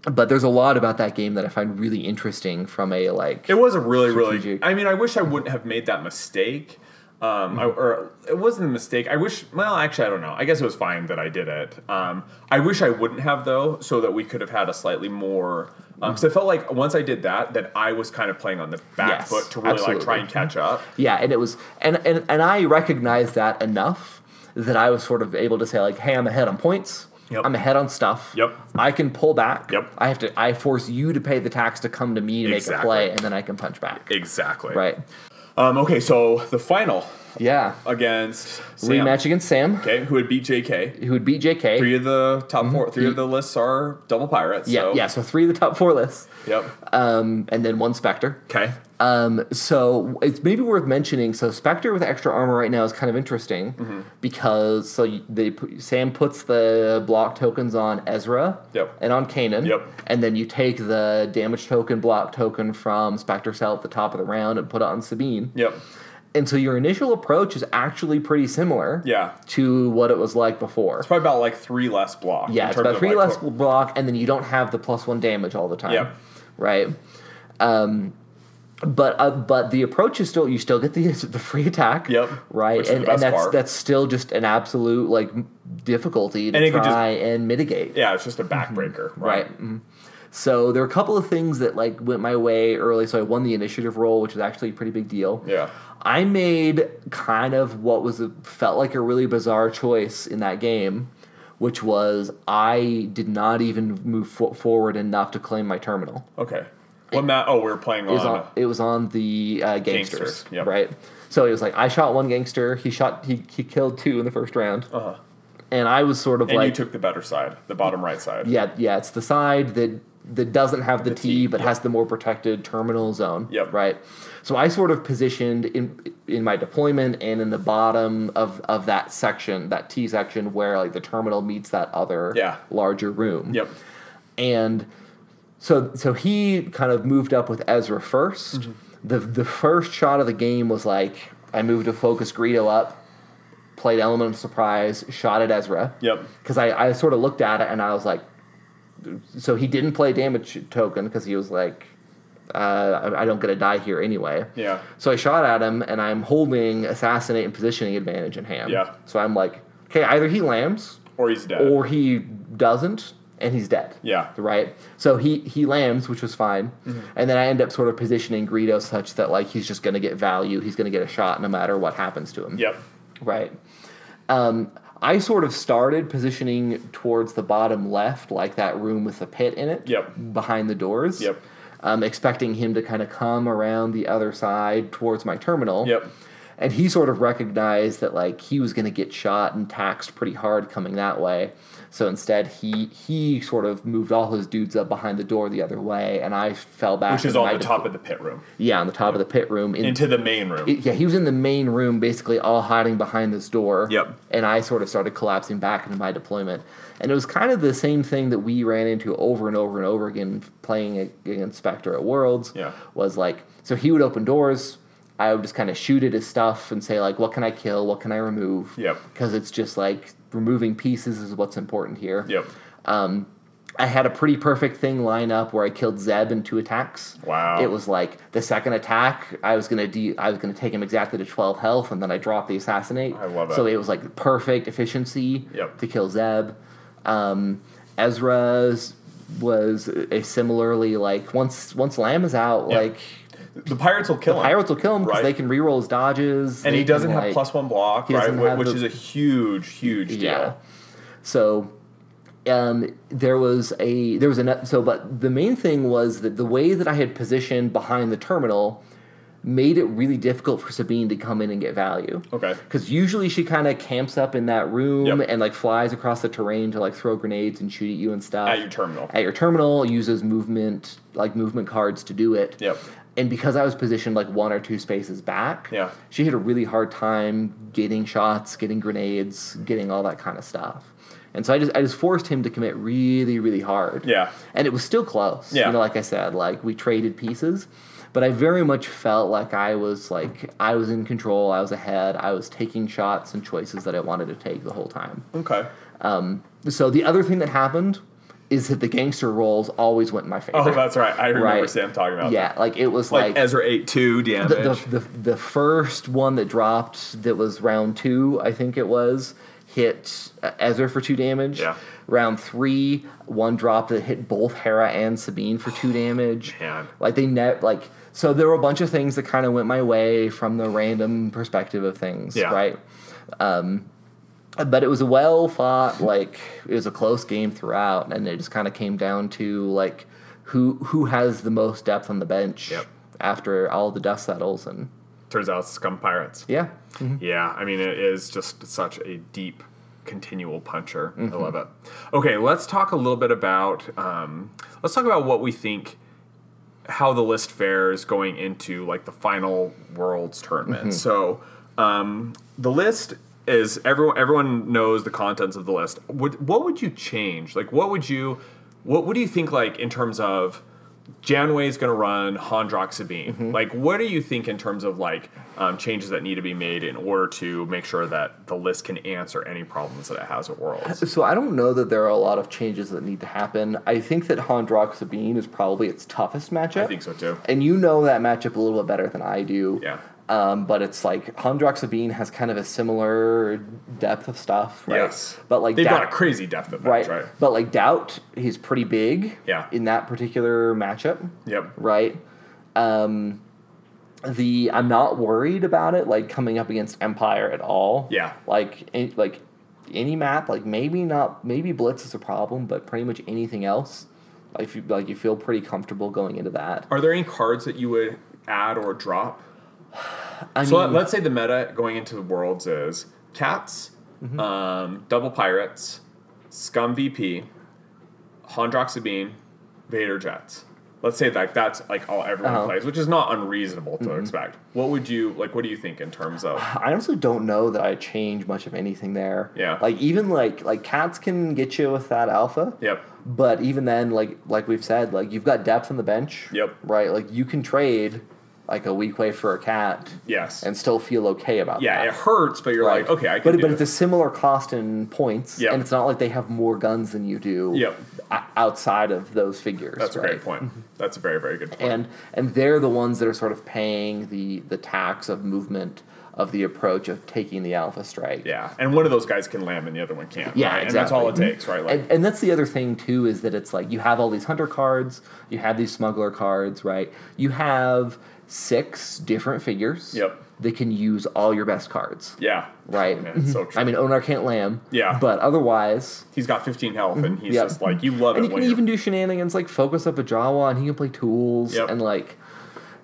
B: but there's a lot about that game that I find really interesting from a like
A: It was a really, really. I mean, I wish I wouldn't have made that mistake. Um, I, or it wasn't a mistake. I wish. Well, actually, I don't know. I guess it was fine that I did it. Um, I wish I wouldn't have though, so that we could have had a slightly more. Because I felt like once I did that, that I was kind of playing on the back
B: Yes,
A: foot to really like try and catch up.
B: Yeah, and it was and and and I recognized that enough that I was sort of able to say like, "Hey, I'm ahead on points.
A: Yep.
B: I'm ahead on stuff.
A: Yep.
B: I can pull back.
A: Yep.
B: I have to. I force you to pay the tax to come to me to make a play, and then I can punch back.
A: Exactly.
B: Right.
A: Um, okay, so the final
B: Yeah.
A: against Sam.
B: Rematch against Sam,
A: Okay, who would beat JK?
B: who would beat JK.
A: Three of the top four, three of the lists are double pirates.
B: yeah,
A: so.
B: yeah. So three of the top four lists,
A: Yep.
B: um, and then one Spectre.
A: Okay.
B: Um, so it's maybe worth mentioning. So Spectre with extra armor right now is kind of interesting
A: Mm-hmm.
B: because so they Sam puts the block tokens on Ezra
A: Yep.
B: and on Kanan.
A: Yep.
B: And then you take the damage token, block token from Spectre Cell at the top of the round and put it on Sabine.
A: Yep.
B: And so your initial approach is actually pretty similar
A: Yeah.
B: to what it was like before.
A: It's probably about like three less block.
B: Yeah, it's about three
A: like,
B: less
A: what-
B: block, and then you don't have the plus one damage all the time.
A: Yep.
B: Right. Um, but uh, but the approach is still you still get the the free attack.
A: Yep.
B: Right,
A: Which is the
B: and, and that's
A: part.
B: that's still just an absolute like difficulty to
A: And
B: try and mitigate.
A: Yeah, it's just a backbreaker.
B: Mm-hmm. Right. mhm. So there were a couple of things that like went my way early. So I won the initiative roll, which is actually a pretty big deal.
A: Yeah.
B: I made kind of what was a, felt like a really bizarre choice in that game, which was I did not even move fo- forward enough to claim my terminal.
A: Okay. What map? Oh, we were playing
B: It was
A: on.
B: on, it was on the uh, gangsters,
A: Gangsters, yep.
B: right? So it was like I shot one gangster, he shot he, he killed two in the first round,
A: uh-huh.
B: and I was sort of
A: And
B: like
A: you took the better side, the bottom right side.
B: yeah yeah it's the side that that doesn't have the,
A: The
B: T,
A: T,
B: but
A: yep.
B: has the more protected terminal zone.
A: Yep.
B: Right. So I sort of positioned in in my deployment and in the bottom of of that section, that T section where like the terminal meets that other
A: Yeah.
B: larger room.
A: Yep.
B: And so so he kind of moved up with Ezra 1st
A: Mm-hmm.
B: The the first shot of the game was like I moved to focus Greedo up, played element of surprise, shot at Ezra
A: Yep.
B: because I, I sort of looked at it and I was like, so he didn't play damage token because he was like, uh, I, don't get to die here anyway.
A: Yeah.
B: So I shot at him and I'm holding assassinate and positioning advantage in hand.
A: Yeah.
B: So I'm like, okay, either he lams
A: Or he's dead.
B: or he doesn't and he's dead.
A: yeah.
B: Right. So he he lams, which was fine,
A: Mm-hmm.
B: and then I end up sort of positioning Greedo such that like he's just going to get value. He's going to get a shot no matter what happens to him.
A: Yep.
B: Right. Um, I sort of started positioning towards the bottom left, like that room with the pit in it.
A: Yep.
B: Behind the doors.
A: Yep.
B: Um, expecting him to kind of come around the other side towards my terminal.
A: Yep.
B: And he sort of recognized that like he was going to get shot and taxed pretty hard coming that way. So instead, he he sort of moved all his dudes up behind the door the other way, and I fell back.
A: Which is on the
B: dep-
A: top of the pit room.
B: yeah, on the top of the pit room in,
A: Into the main room.
B: it- yeah, he was in the main room, basically all hiding behind this door.
A: Yep.
B: And I sort of started collapsing back into my deployment, and it was kind of the same thing that we ran into over and over and over again playing against Spectre at Worlds.
A: Yeah.
B: Was like, so he would open doors. I would just kind of shoot at his stuff and say like, what can I kill? What can I remove?
A: Yep.
B: Because it's just like removing pieces is what's important here.
A: Yep.
B: Um, I had a pretty perfect thing line up where I killed Zeb in two attacks.
A: Wow.
B: It was like the second attack, I was gonna de- I was gonna take him exactly to twelve health, and then I dropped the assassinate.
A: I love it.
B: So it was like perfect efficiency
A: Yep.
B: to kill Zeb. Um, Ezra's was a similarly like once once Lam is out,
A: Yep.
B: like
A: The pirates will kill him.
B: pirates will kill him because
A: Right.
B: they can reroll his dodges,
A: and he doesn't have
B: like-
A: plus one block, right?
B: doesn't
A: Wh-
B: have
A: Which
B: the-
A: is a huge, huge deal.
B: Yeah. So um, there was a there was a so but the main thing was that the way that I had positioned behind the terminal made it really difficult for Sabine to come in and get value.
A: Okay.
B: Because usually she kind of camps up in that room
A: Yep.
B: and like flies across the terrain to like throw grenades and shoot at you and stuff.
A: At your terminal.
B: At your terminal, uses movement like movement cards to do it.
A: Yep.
B: And because I was positioned like one or two spaces back,
A: Yeah.
B: she had a really hard time getting shots, getting grenades, getting all that kind of stuff. And so I just I just forced him to commit really really hard.
A: Yeah.
B: And it was still close.
A: Yeah.
B: You know, like I said, like we traded pieces, but I very much felt like I was like I was in control. I was ahead. I was taking shots and choices that I wanted to take the whole time.
A: Okay.
B: Um, so the other thing that happened is that the gangster rolls always went in my favor.
A: Oh, that's right. I remember
B: Right.
A: Sam talking about that.
B: yeah, like it was.
A: Like,
B: like
A: Ezra ate two damage.
B: the, the, the, the first one that dropped that was round two, I think it was, hit uh, Ezra for two damage.
A: Yeah.
B: Round three, one drop that hit both Hera and Sabine for two damage.
A: Man.
B: Like they net like so there were a bunch of things that kind of went my way from the random perspective of things.
A: Yeah.
B: Right. Um, but it was a well fought like it was a close game throughout, and it just kind of came down to like who who has the most depth on the bench
A: Yep.
B: after all the dust settles and
A: Turns out it's Scum Pirates.
B: Yeah.
A: Yeah, I mean, it is just such a deep, continual puncher.
B: Mm-hmm.
A: I love it. Okay, let's talk a little bit about um, let's talk about what we think how the list fares going into like the final worlds tournament.
B: Mm-hmm.
A: So um, the list is everyone everyone knows the contents of the list. Would, what would you change? Like, what would you what what do you think like in terms of Janway is going to run Hondrock Sabine.
B: Mm-hmm.
A: Like, what do you think in terms of like um, changes that need to be made in order to make sure that the list can answer any problems that it has at Worlds?
B: So I don't know that there are a lot of changes that need to happen. I think that Hondrock Sabine is probably its toughest matchup.
A: I think so too.
B: And you know that matchup a little bit better than I do.
A: Yeah.
B: Um, but it's like Hondrock Sabine has kind of a similar depth of stuff, right?
A: Yes.
B: But like
A: They've
B: Doubt-
A: got a crazy depth of
B: right?
A: right?
B: But like Doubt, he's pretty big.
A: Yeah.
B: In that particular matchup,
A: Yep.
B: right? Um, the I'm not worried about it like coming up against Empire at all.
A: Yeah.
B: Like any, like any map, like maybe not maybe Blitz is a problem, but pretty much anything else, like you like you feel pretty comfortable going into that.
A: Are there any cards that you would add or drop?
B: I
A: So
B: mean,
A: let, us say the meta going into the worlds is cats,
B: Mm-hmm.
A: um, double pirates, scum VP, Hondrock Sabine, Vader Jets. Let's say that that's like all everyone
B: Uh-huh.
A: plays, which is not unreasonable to
B: Mm-hmm.
A: expect. What would you like? What do you think in terms of?
B: I honestly don't know that I change much of anything there.
A: Yeah.
B: Like even like like cats can get you with that alpha.
A: Yep.
B: But even then, like like we've said, like you've got depth on the bench.
A: Yep.
B: Right. Like you can trade like a Weequay for a cat
A: Yes.
B: and still feel okay about
A: yeah,
B: that.
A: Yeah, it hurts, but you're
B: Right.
A: like, okay, I can
B: But but
A: it.
B: it's a similar cost in points,
A: Yep.
B: and it's not like they have more guns than you do.
A: Yep.
B: Outside of those figures.
A: That's a great point. Mm-hmm. That's a very very good point.
B: and and they're the ones that are sort of paying the the tax of movement of the approach of taking the alpha strike.
A: yeah, and one of those guys can lam and the other one can't.
B: Yeah,
A: right? And that's all it takes, right? Like,
B: And, and that's the other thing too is that it's like you have all these hunter cards, you have these smuggler cards, right? You have six different figures.
A: Yep.
B: They can use all your best cards,
A: yeah,
B: right?
A: Man, it's so true.
B: I mean, Onar can't lam.
A: Yeah.
B: But otherwise,
A: he's got 15 health, and he's
B: Yep.
A: just like you love it.
B: and
A: it.
B: you
A: when
B: can even do shenanigans like focus up a Jawa, and he can play tools,
A: Yep.
B: and like,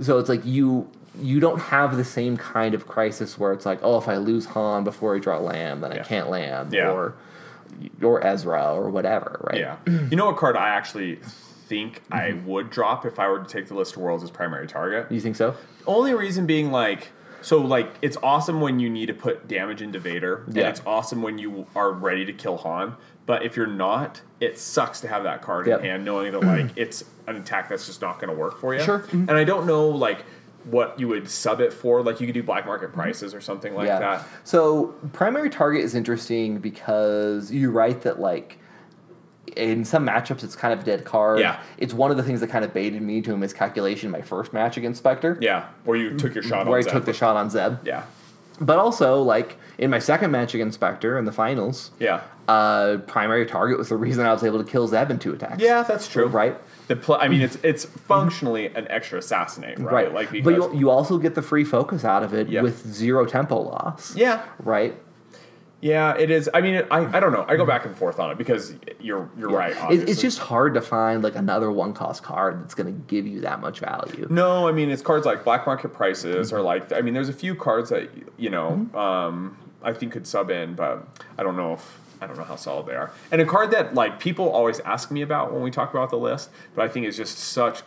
B: so it's like you you don't have the same kind of crisis where it's like, oh, if I lose Han before I draw lam, then I can't lam,
A: Yeah.
B: or or Ezra or whatever, right?
A: Yeah. you know what card I actually think I
B: Mm-hmm.
A: would drop if I were to take the list of worlds as primary target?
B: You think so?
A: Only reason being like so like it's awesome when you need to put damage into Vader, and
B: Yeah.
A: it's awesome when you are ready to kill Han. But if you're not, it sucks to have that card
B: Yep.
A: in hand, knowing that like it's an attack that's just not going to work for you.
B: Sure. Mm-hmm.
A: And I don't know like what you would sub it for. Like you could do black market prices or something like
B: yeah.
A: that.
B: So primary target is interesting because you're right that like in some matchups it's kind of a dead card.
A: Yeah.
B: It's one of the things that kind of baited me to a miscalculation in my first match against Spectre.
A: Yeah, where you took your shot
B: Where I
A: Zeb.
B: took the shot on Zeb.
A: Yeah,
B: But also, like in my second match against Spectre in the finals,
A: yeah,
B: uh, primary target was the reason I was able to kill Zeb in two attacks.
A: yeah. That's true.
B: Right.
A: The pl- I mean, it's it's functionally an extra assassinate, right?
B: Right.
A: Like because
B: but you, you also get the free focus out of it
A: Yeah.
B: with zero tempo loss.
A: yeah,
B: Right.
A: Yeah, it is. I mean, I, I don't know. I go back and forth on it because you're you're right.
B: It,
A: Obviously.
B: it's just hard to find like another one cost card that's going to give you that much value.
A: no. I mean, it's cards like black market prices or like I mean, there's a few cards that you know um, I think could sub in, but I don't know if. I don't know how solid they are. And a card that like people always ask me about when we talk about the list, but I think is just such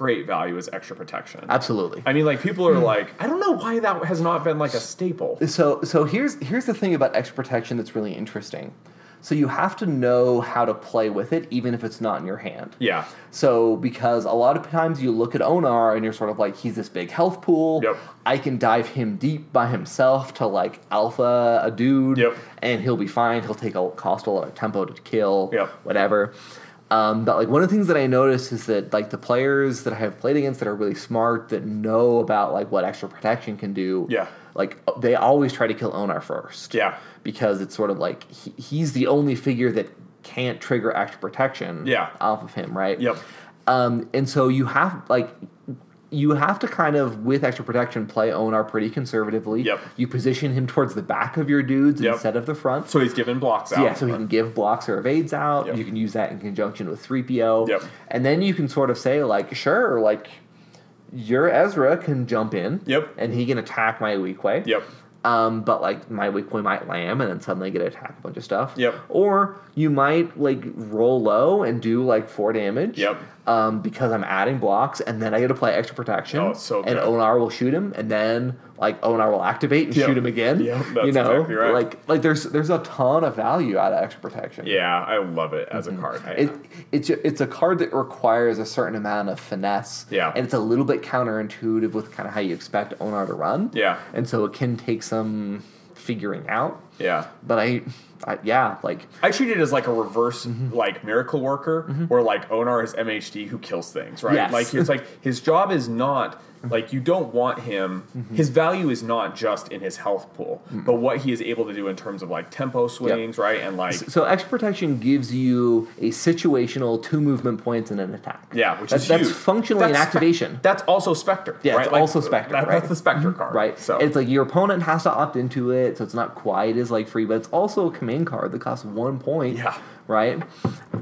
A: great value is extra protection.
B: Absolutely.
A: I mean, like people are hmm. like, I don't know why that has not been like a staple.
B: So so here's here's the thing about extra protection that's really interesting. So you have to know how to play with it, even if it's not in your hand.
A: Yeah,
B: So because a lot of times you look at Onar and you're sort of like, he's this big health pool.
A: Yep.
B: I can dive him deep by himself to like alpha a dude.
A: Yep.
B: And he'll be fine. He'll take a cost a lot of tempo to kill.
A: Yep.
B: Whatever. Um, but like one of the things that I noticed is that like the players that I have played against that are really smart that know about like what extra protection can do.
A: Yeah.
B: Like they always try to kill Onar first
A: yeah,
B: because it's sort of like he, he's the only figure that can't trigger extra protection
A: Yeah.
B: off of him, right?
A: yep,
B: Um, and so you have like you have to kind of with extra protection play Onar pretty conservatively.
A: Yep.
B: You position him towards the back of your dudes
A: Yep.
B: instead of the front.
A: So he's giving blocks out.
B: yeah, so he can give blocks or evades out.
A: Yep.
B: You can use that in conjunction with 3PO.
A: Yep.
B: And then you can sort of say, like, sure, like, your Ezra can jump in.
A: Yep.
B: And he can attack my Weequay.
A: Yep.
B: Um, but like my Weequay might lam and then suddenly get attack a bunch of stuff.
A: Yep.
B: Or you might like roll low and do like four damage.
A: Yep.
B: Um, because I'm adding blocks and then I get to play extra protection.
A: Oh, so
B: and. Onar will shoot him and then like Onar will activate and
A: Yep.
B: shoot him again.
A: Yep, that's
B: you know,
A: exactly right.
B: like like there's there's a ton of value out of extra protection.
A: Yeah, I love it as a card.
B: It, it's a, it's a card that requires a certain amount of finesse.
A: Yeah.
B: And it's a little bit counterintuitive with kind of how you expect Onar to run.
A: Yeah.
B: And so it can take some figuring out.
A: yeah.
B: But I, I yeah, like
A: I treat it as like a reverse,
B: Mm-hmm.
A: like miracle worker, where like Onar is MHD who kills things, right?
B: Yes.
A: Like it's like his job is not like you don't want him.
B: Mm-hmm.
A: His value is not just in his health pool, but what he is able to do in terms of like tempo swings, right? And like
B: so extra protection gives you a situational two movement points and an attack.
A: yeah, which
B: that's,
A: is
B: that's
A: huge.
B: functionally
A: That's
B: an activation.
A: that's also Spectre.
B: Yeah,
A: right?
B: it's also Spectre,
A: that-
B: right? Mm-hmm.
A: That's the Spectre card,
B: Right.
A: So
B: it's like your opponent has to opt into it, so it's not quite as like free, but it's also a command card that costs one point.
A: Yeah.
B: Right.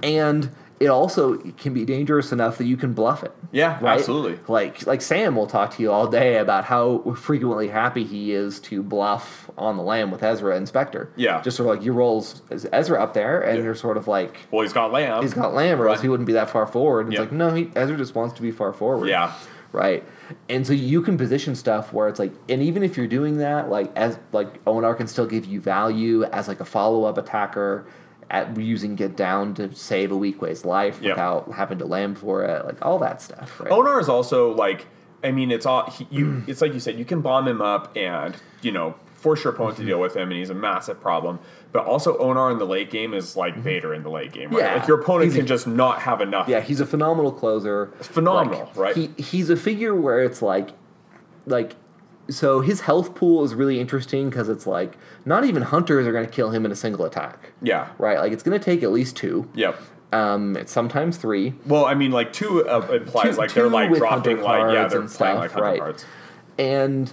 B: And it also can be dangerous enough that you can bluff it.
A: Yeah,
B: right?
A: absolutely.
B: Like like Sam will talk to you all day about how frequently happy he is to bluff on the lam with Ezra and Spectre.
A: Yeah.
B: Just sort of like you rolls Ezra up there and
A: Yeah.
B: you're sort of like
A: well, he's got Lam.
B: he's got lam or else he wouldn't be that far forward. And
A: Yeah.
B: It's like no, he, Ezra just wants to be far forward
A: Yeah.
B: right? And so you can position stuff where it's like, and even if you're doing that, like as like Onar can still give you value as like a follow up attacker at using get down to save a Weequay's life
A: Yep.
B: without having to lam for it, like all that stuff, right?
A: Onar is also like, I mean, it's all he, you. It's like you said, you can bomb him up and you know force your opponent to mm-hmm. deal with him, and he's a massive problem. But also, Onar in the late game is like mm-hmm. Vader in the late game, right?
B: Yeah.
A: Like your opponent
B: He's a-
A: can just not have enough.
B: yeah, he's a phenomenal closer.
A: phenomenal,
B: Like,
A: right?
B: He he's a figure where it's like, like. So his health pool is really interesting because it's like not even hunters are going to kill him in a single attack,
A: Yeah.
B: right? Like it's going to take at least two,
A: Yep.
B: um, it's sometimes three,
A: Well, I mean, like two uh, implies
B: Two-
A: like they're like dropping like yeah
B: cards
A: they're
B: and
A: playing
B: stuff,
A: like hunter
B: right.
A: cards.
B: and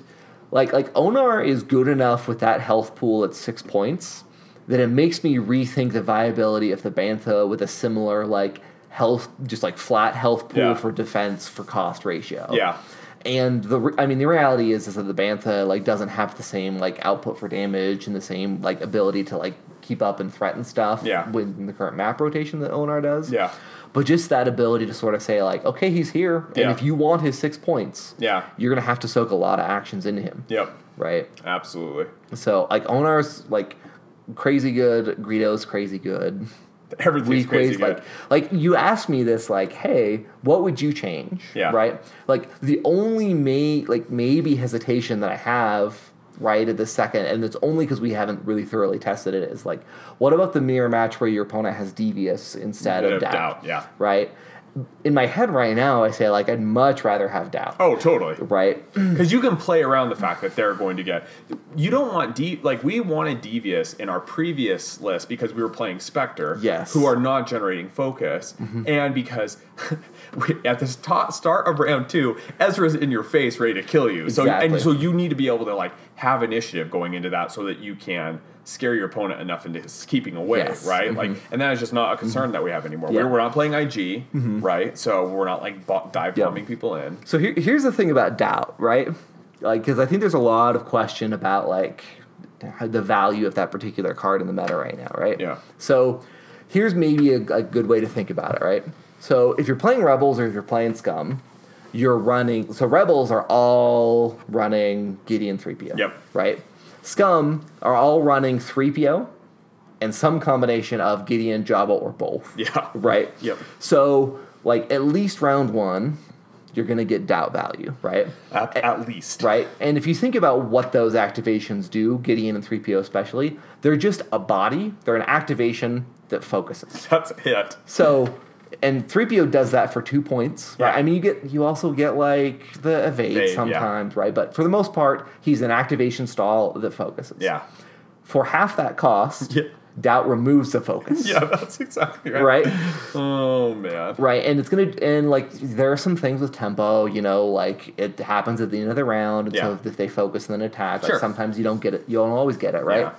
B: like like Onar is good enough with that health pool at six points that it makes me rethink the viability of the Bantha with a similar like health, just like flat health pool
A: Yeah.
B: for defense for cost ratio.
A: Yeah.
B: And the re- I mean the reality is is that the Bantha like doesn't have the same like output for damage and the same like ability to like keep up and threaten stuff
A: Yeah.
B: with the current map rotation that Onar does.
A: Yeah.
B: But just that ability to sort of say like, okay, he's here, and
A: Yeah.
B: if you want his six points,
A: Yeah.
B: you're gonna have to soak a lot of actions into him,
A: Yep.
B: right?
A: Absolutely.
B: So like Onar's like crazy good, Greedo's crazy good.
A: Everything's crazy good.
B: like like you asked me this like, hey, what would you change?
A: Yeah.
B: Right? Like the only may like maybe hesitation that I have right at the second, and it's only because we haven't really thoroughly tested it, is like, what about the mirror match where your opponent has devious instead of doubt?
A: doubt, yeah.
B: Right? In my head right now, I say like I'd much rather have doubt.
A: Oh, totally.
B: Right?
A: Because you can play around the fact that they're going to get. You don't want deep like we wanted devious in our previous list because we were playing Spectre,
B: Yes.
A: who are not generating focus, mm-hmm. and because we, at the sta- start of round two, Ezra's in your face, ready to kill you. So
B: Exactly.
A: and so you need to be able to like have initiative going into that so that you can scare your opponent enough into keeping away,
B: Yes.
A: right? Mm-hmm. Like, and that is just not a concern that we have anymore.
B: Yeah.
A: We're, we're not playing IG, mm-hmm. right? So we're not like dive bombing people in.
B: So here, here's the thing about doubt, right? Like, because I think there's a lot of question about like the value of that particular card in the meta right now, right?
A: Yeah.
B: So here's maybe a, a good way to think about it, right? So if you're playing Rebels or if you're playing Scum, you're running. So Rebels are all running Gideon 3PO.
A: Yep.
B: Right. Scum are all running 3PO and some combination of Gideon, Jabba, or both
A: Yeah.
B: right?
A: Yep.
B: So, like, at least round one, you're going to get doubt value, right?
A: At, at least.
B: Right? And if you think about what those activations do, Gideon and 3PO especially, they're just a body, they're an activation that focuses.
A: That's it.
B: So, and 3PO does that for two points. Right?
A: Yeah.
B: I mean, you get you also get like the evade,
A: Evade, yeah.
B: sometimes, right? But for the most part, he's an activation stall that focuses.
A: Yeah.
B: For half that cost,
A: Yeah.
B: doubt removes the focus.
A: Yeah, that's exactly right.
B: Right?
A: Oh man.
B: Right, and it's gonna and like there are some things with tempo, you know, like it happens at the end of the round, and
A: Yeah.
B: so if they focus and then attack, like
A: Sure.
B: sometimes you don't get it, you don't always get it, right?
A: Yeah.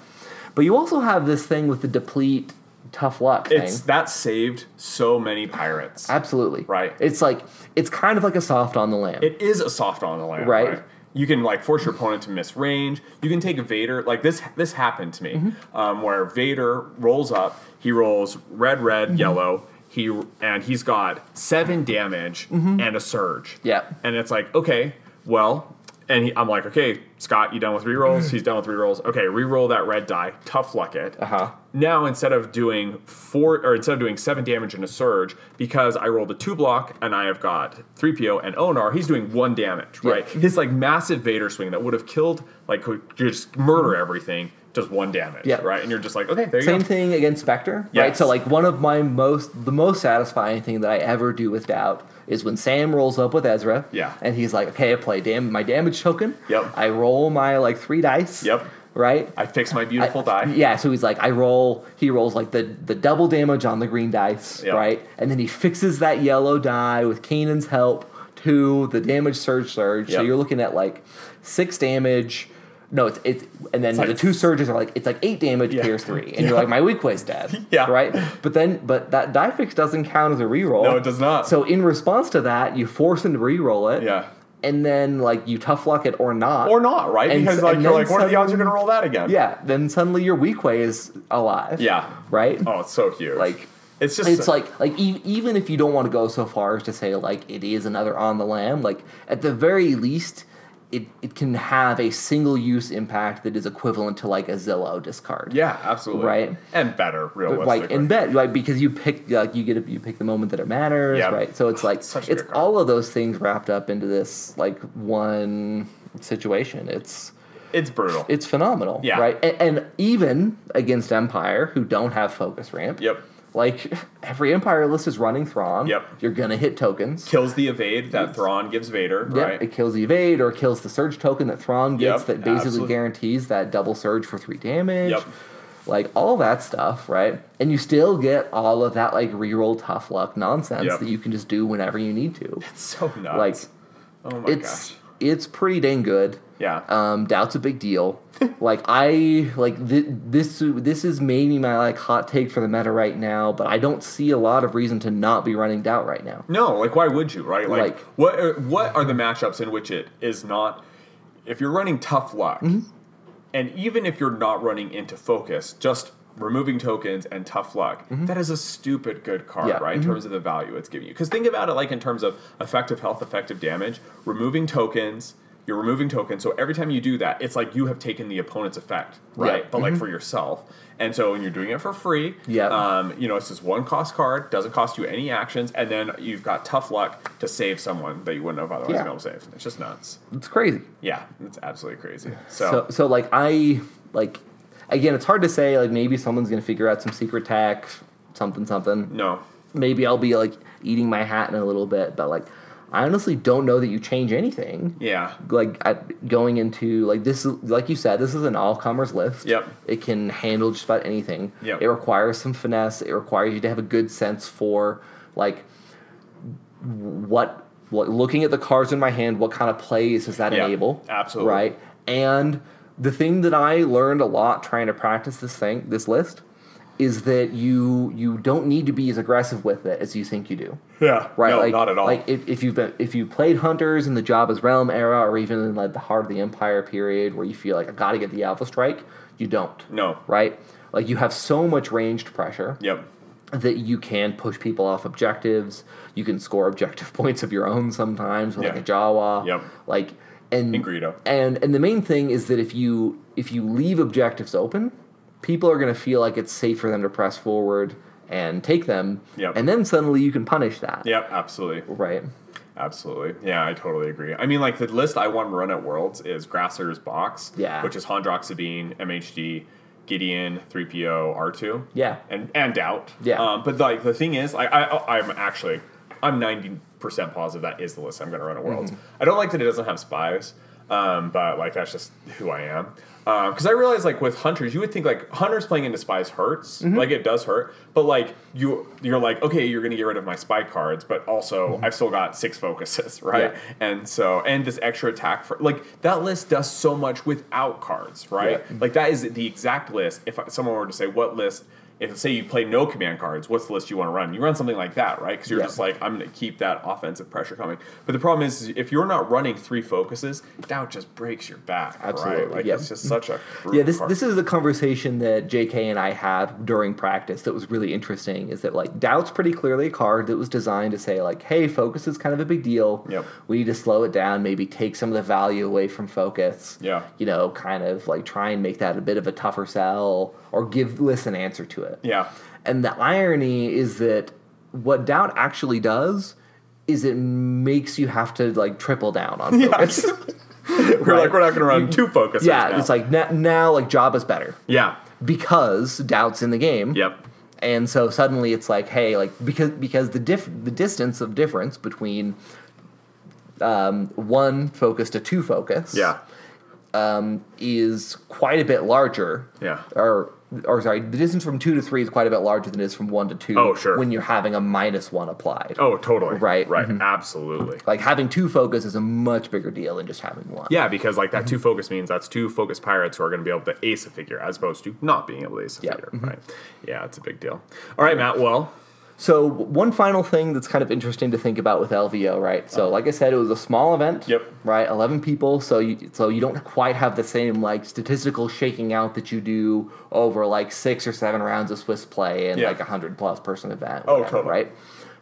B: But you also have this thing with the deplete tough luck thing.
A: It's that saved so many pirates.
B: Absolutely.
A: Right.
B: It's like it's kind of like a soft on the land.
A: It is a soft on the land,
B: Right.
A: right? You can like force your opponent to miss range. You can take Vader like this. This happened to me,
B: Mm-hmm.
A: um, where Vader rolls up. He rolls red, red,
B: Mm-hmm.
A: yellow. He and he's got seven damage and a surge.
B: Mm-hmm. Yeah.
A: and it's like okay, well, and he, I'm like okay, Scott, you done with rerolls? He's done with rerolls. Okay, reroll that red die. Tough luck it.
B: Uh-huh.
A: Now instead of doing four or instead of doing seven damage in a surge, because I rolled a two block and I have got three PO and Onar, he's doing one damage,
B: Yeah.
A: right? His like massive Vader swing that would have killed like could just murder everything, does one damage,
B: Yeah.
A: right? And you're just like, okay, there you
B: Same
A: go.
B: thing against Spectre, right? So like one of my most the most satisfying thing that I ever do with Doubt is when Sam rolls up with Ezra.
A: Yeah.
B: And he's like, okay, I play dam- my damage token.
A: Yep.
B: I roll my like three dice.
A: Yep.
B: Right.
A: I fix my beautiful
B: I-
A: die.
B: Yeah, so he's like, I roll. He rolls like the the double damage on the green dice,
A: Yeah.
B: right? And then he fixes that yellow die with Kanan's help to the damage surge surge. So you're looking at like six damage. No, it's it's and then
A: like-
B: the two surges are like it's like eight damage
A: Yeah.
B: pierce three, and you're like my Weequay's dead.
A: Yeah.
B: right. But then but that die fix doesn't count as a reroll.
A: No, it does not.
B: So in response to that, you force him to reroll it.
A: Yeah.
B: And then like you tough luck it or not.
A: Or not, right?
B: And
A: because like you're like, what are the odds you're gonna roll that again?
B: yeah, then suddenly your Weequay is alive.
A: Yeah.
B: Right?
A: Oh, it's so huge.
B: Like
A: it's just
B: it's like like e- even if you don't want to go so far as to say like it is another on the lam, like at the very least it, it can have a single use impact that is equivalent to like a Zillow discard.
A: yeah, absolutely.
B: Right.
A: And better, realistically.
B: Like in bet, like because you pick like you get a, you pick the moment that it matters,
A: Yeah.
B: right? So it's like
A: Such
B: it's all of those things wrapped up into this like one situation. It's
A: It's brutal.
B: it's phenomenal,
A: Yeah.
B: right? And, and even against Empire, who don't have focus ramp,
A: yep.
B: Like every Empire list is running Thrawn.
A: Yep.
B: You're gonna hit tokens.
A: Kills the evade that Thrawn gives Vader,
B: Yep,
A: right?
B: it kills the evade or kills the surge token that Thrawn gets
A: Yep,
B: that basically
A: absolutely.
B: guarantees that double surge for three damage.
A: Yep.
B: Like all that stuff, right? And you still get all of that like reroll tough luck nonsense
A: Yep.
B: that you can just do whenever you need to.
A: It's so nuts.
B: Like
A: oh my
B: it's
A: gosh.
B: It's pretty dang good.
A: Yeah.
B: Um, doubt's a big deal. like I like th- this. This is maybe my like hot take for the meta right now, but I don't see a lot of reason to not be running doubt right now.
A: No, like why would you, right? Like,
B: Like-
A: what are, what are the matchups in which it is not if you're running tough luck
B: Mm-hmm.
A: and even if you're not running into focus, just removing tokens and tough luck, that is a stupid good card,
B: Mm-hmm. Yeah.
A: right? In terms of the value it's giving you. Cuz think about it like in terms of effective health, effective damage, removing tokens you're removing tokens, so every time you do that, it's like you have taken the opponent's effect, right?
B: Yeah. Mm-hmm.
A: But like for yourself, and so when you're doing it for free,
B: Yeah.
A: um, you know, it's just one cost card, doesn't cost you any actions, and then you've got tough luck to save someone that you wouldn't have otherwise
B: Yeah.
A: been able to save. It's just nuts.
B: It's crazy.
A: Yeah, it's absolutely crazy. So,
B: So so like I like again, it's hard to say. Like maybe someone's gonna figure out some secret tech, something something.
A: no,
B: Maybe I'll be like eating my hat in a little bit, but like I honestly don't know that you change anything.
A: yeah,
B: like at, going into like this like you said this is an all comers list
A: Yep.
B: it can handle just about anything
A: Yep.
B: it requires some finesse it requires you to have a good sense for like what what looking at the cards in my hand what kind of plays does that
A: Yeah,
B: enable
A: absolutely.
B: right and the thing that i learned a lot trying to practice this thing this list is that you you don't need to be as aggressive with it as you think you do
A: yeah,
B: right?
A: No,
B: like,
A: not at all.
B: Like if, if you've been if you played hunters in the Jabba's realm era, or even in like the heart of the Empire period, where you feel like I got to get the Alpha Strike, you don't.
A: no,
B: Right? Like you have so much ranged pressure
A: yep,
B: that you can push people off objectives. You can score objective points of your own sometimes with
A: Yeah.
B: like a Jawa.
A: Yep.
B: Like and
A: And Greedo.
B: And and the main thing is that if you if you leave objectives open, people are going to feel like it's safe for them to press forward and take them.
A: Yep.
B: And then suddenly you can punish that.
A: yep, absolutely.
B: Right.
A: Absolutely. Yeah, I totally agree. I mean, like, the list I want to run at Worlds is Grasser's Box,
B: Yeah.
A: which is Hondrox Sabine, MHD, Gideon, 3PO, R2.
B: Yeah.
A: And, and Doubt.
B: Yeah.
A: Um, but, like, the thing is, I, I, I'm actually, I'm 90% positive that is the list I'm going to run at Worlds.
B: Mm-hmm.
A: I don't like that it doesn't have spies, um, but, like, that's just who I am. Because I realize, like, with hunters, you would think, like, hunters playing into spies hurts.
B: Mm-hmm.
A: Like, it does hurt. But, like, you, you're like, okay, you're going to get rid of my spy cards, but also I've still got six focuses, right?
B: Mm-hmm. Yeah.
A: And so, and this extra attack for, like, that list does so much without cards, right?
B: Yeah.
A: Like, that is the exact list. If someone were to say, what list if say you play no command cards, what's the list you want to run? You run something like that, right? Because you're
B: Yeah.
A: just like, I'm going to keep that offensive pressure coming. But the problem is, if you're not running three focuses, doubt just breaks your back,
B: Absolutely,
A: right? Like
B: yeah.
A: it's just such a
B: yeah this this is the conversation that jk and i had during practice that was really interesting is that like doubt's pretty clearly a card that was designed to say like hey focus is kind of a big deal
A: Yep.
B: we need to slow it down maybe take some of the value away from focus
A: Yeah.
B: you know kind of like try and make that a bit of a tougher sell or give lists an answer to it
A: yeah.
B: and the irony is that what doubt actually does is it makes you have to like triple down on focus
A: We're
B: Right.
A: like, we're not going to run two focuses.
B: yeah
A: now.
B: it's like now, now like job is better
A: yeah.
B: because doubt's in the game.
A: Yep.
B: And so suddenly it's like, hey, like because because the diff the distance of difference between um, one focus to two focus
A: Yeah.
B: Um, is quite a bit larger.
A: Yeah.
B: Or or sorry, the distance from two to three is quite a bit larger than it is from one to two.
A: Oh, sure.
B: When you're having a minus one applied.
A: Oh, totally.
B: Right.
A: Right. Absolutely.
B: Like having two focus is a much bigger deal than just having one.
A: Yeah, because like that
B: Mm-hmm.
A: two focus means that's two focus pirates who are going to be able to ace a figure as opposed to not being able to ace a
B: Yeah.
A: figure. Right. Yeah, it's a big deal. All right, Matt. Well,
B: So one final thing that's kind of interesting to think about with LVO, right? So like I said, it was a small event.
A: Uh-huh. Yep.
B: Right, eleven people. So you so you don't quite have the same like statistical shaking out that you do over like six or seven rounds of Swiss play and
A: Yeah.
B: like a hundred plus person event.
A: Oh, totally.
B: Right.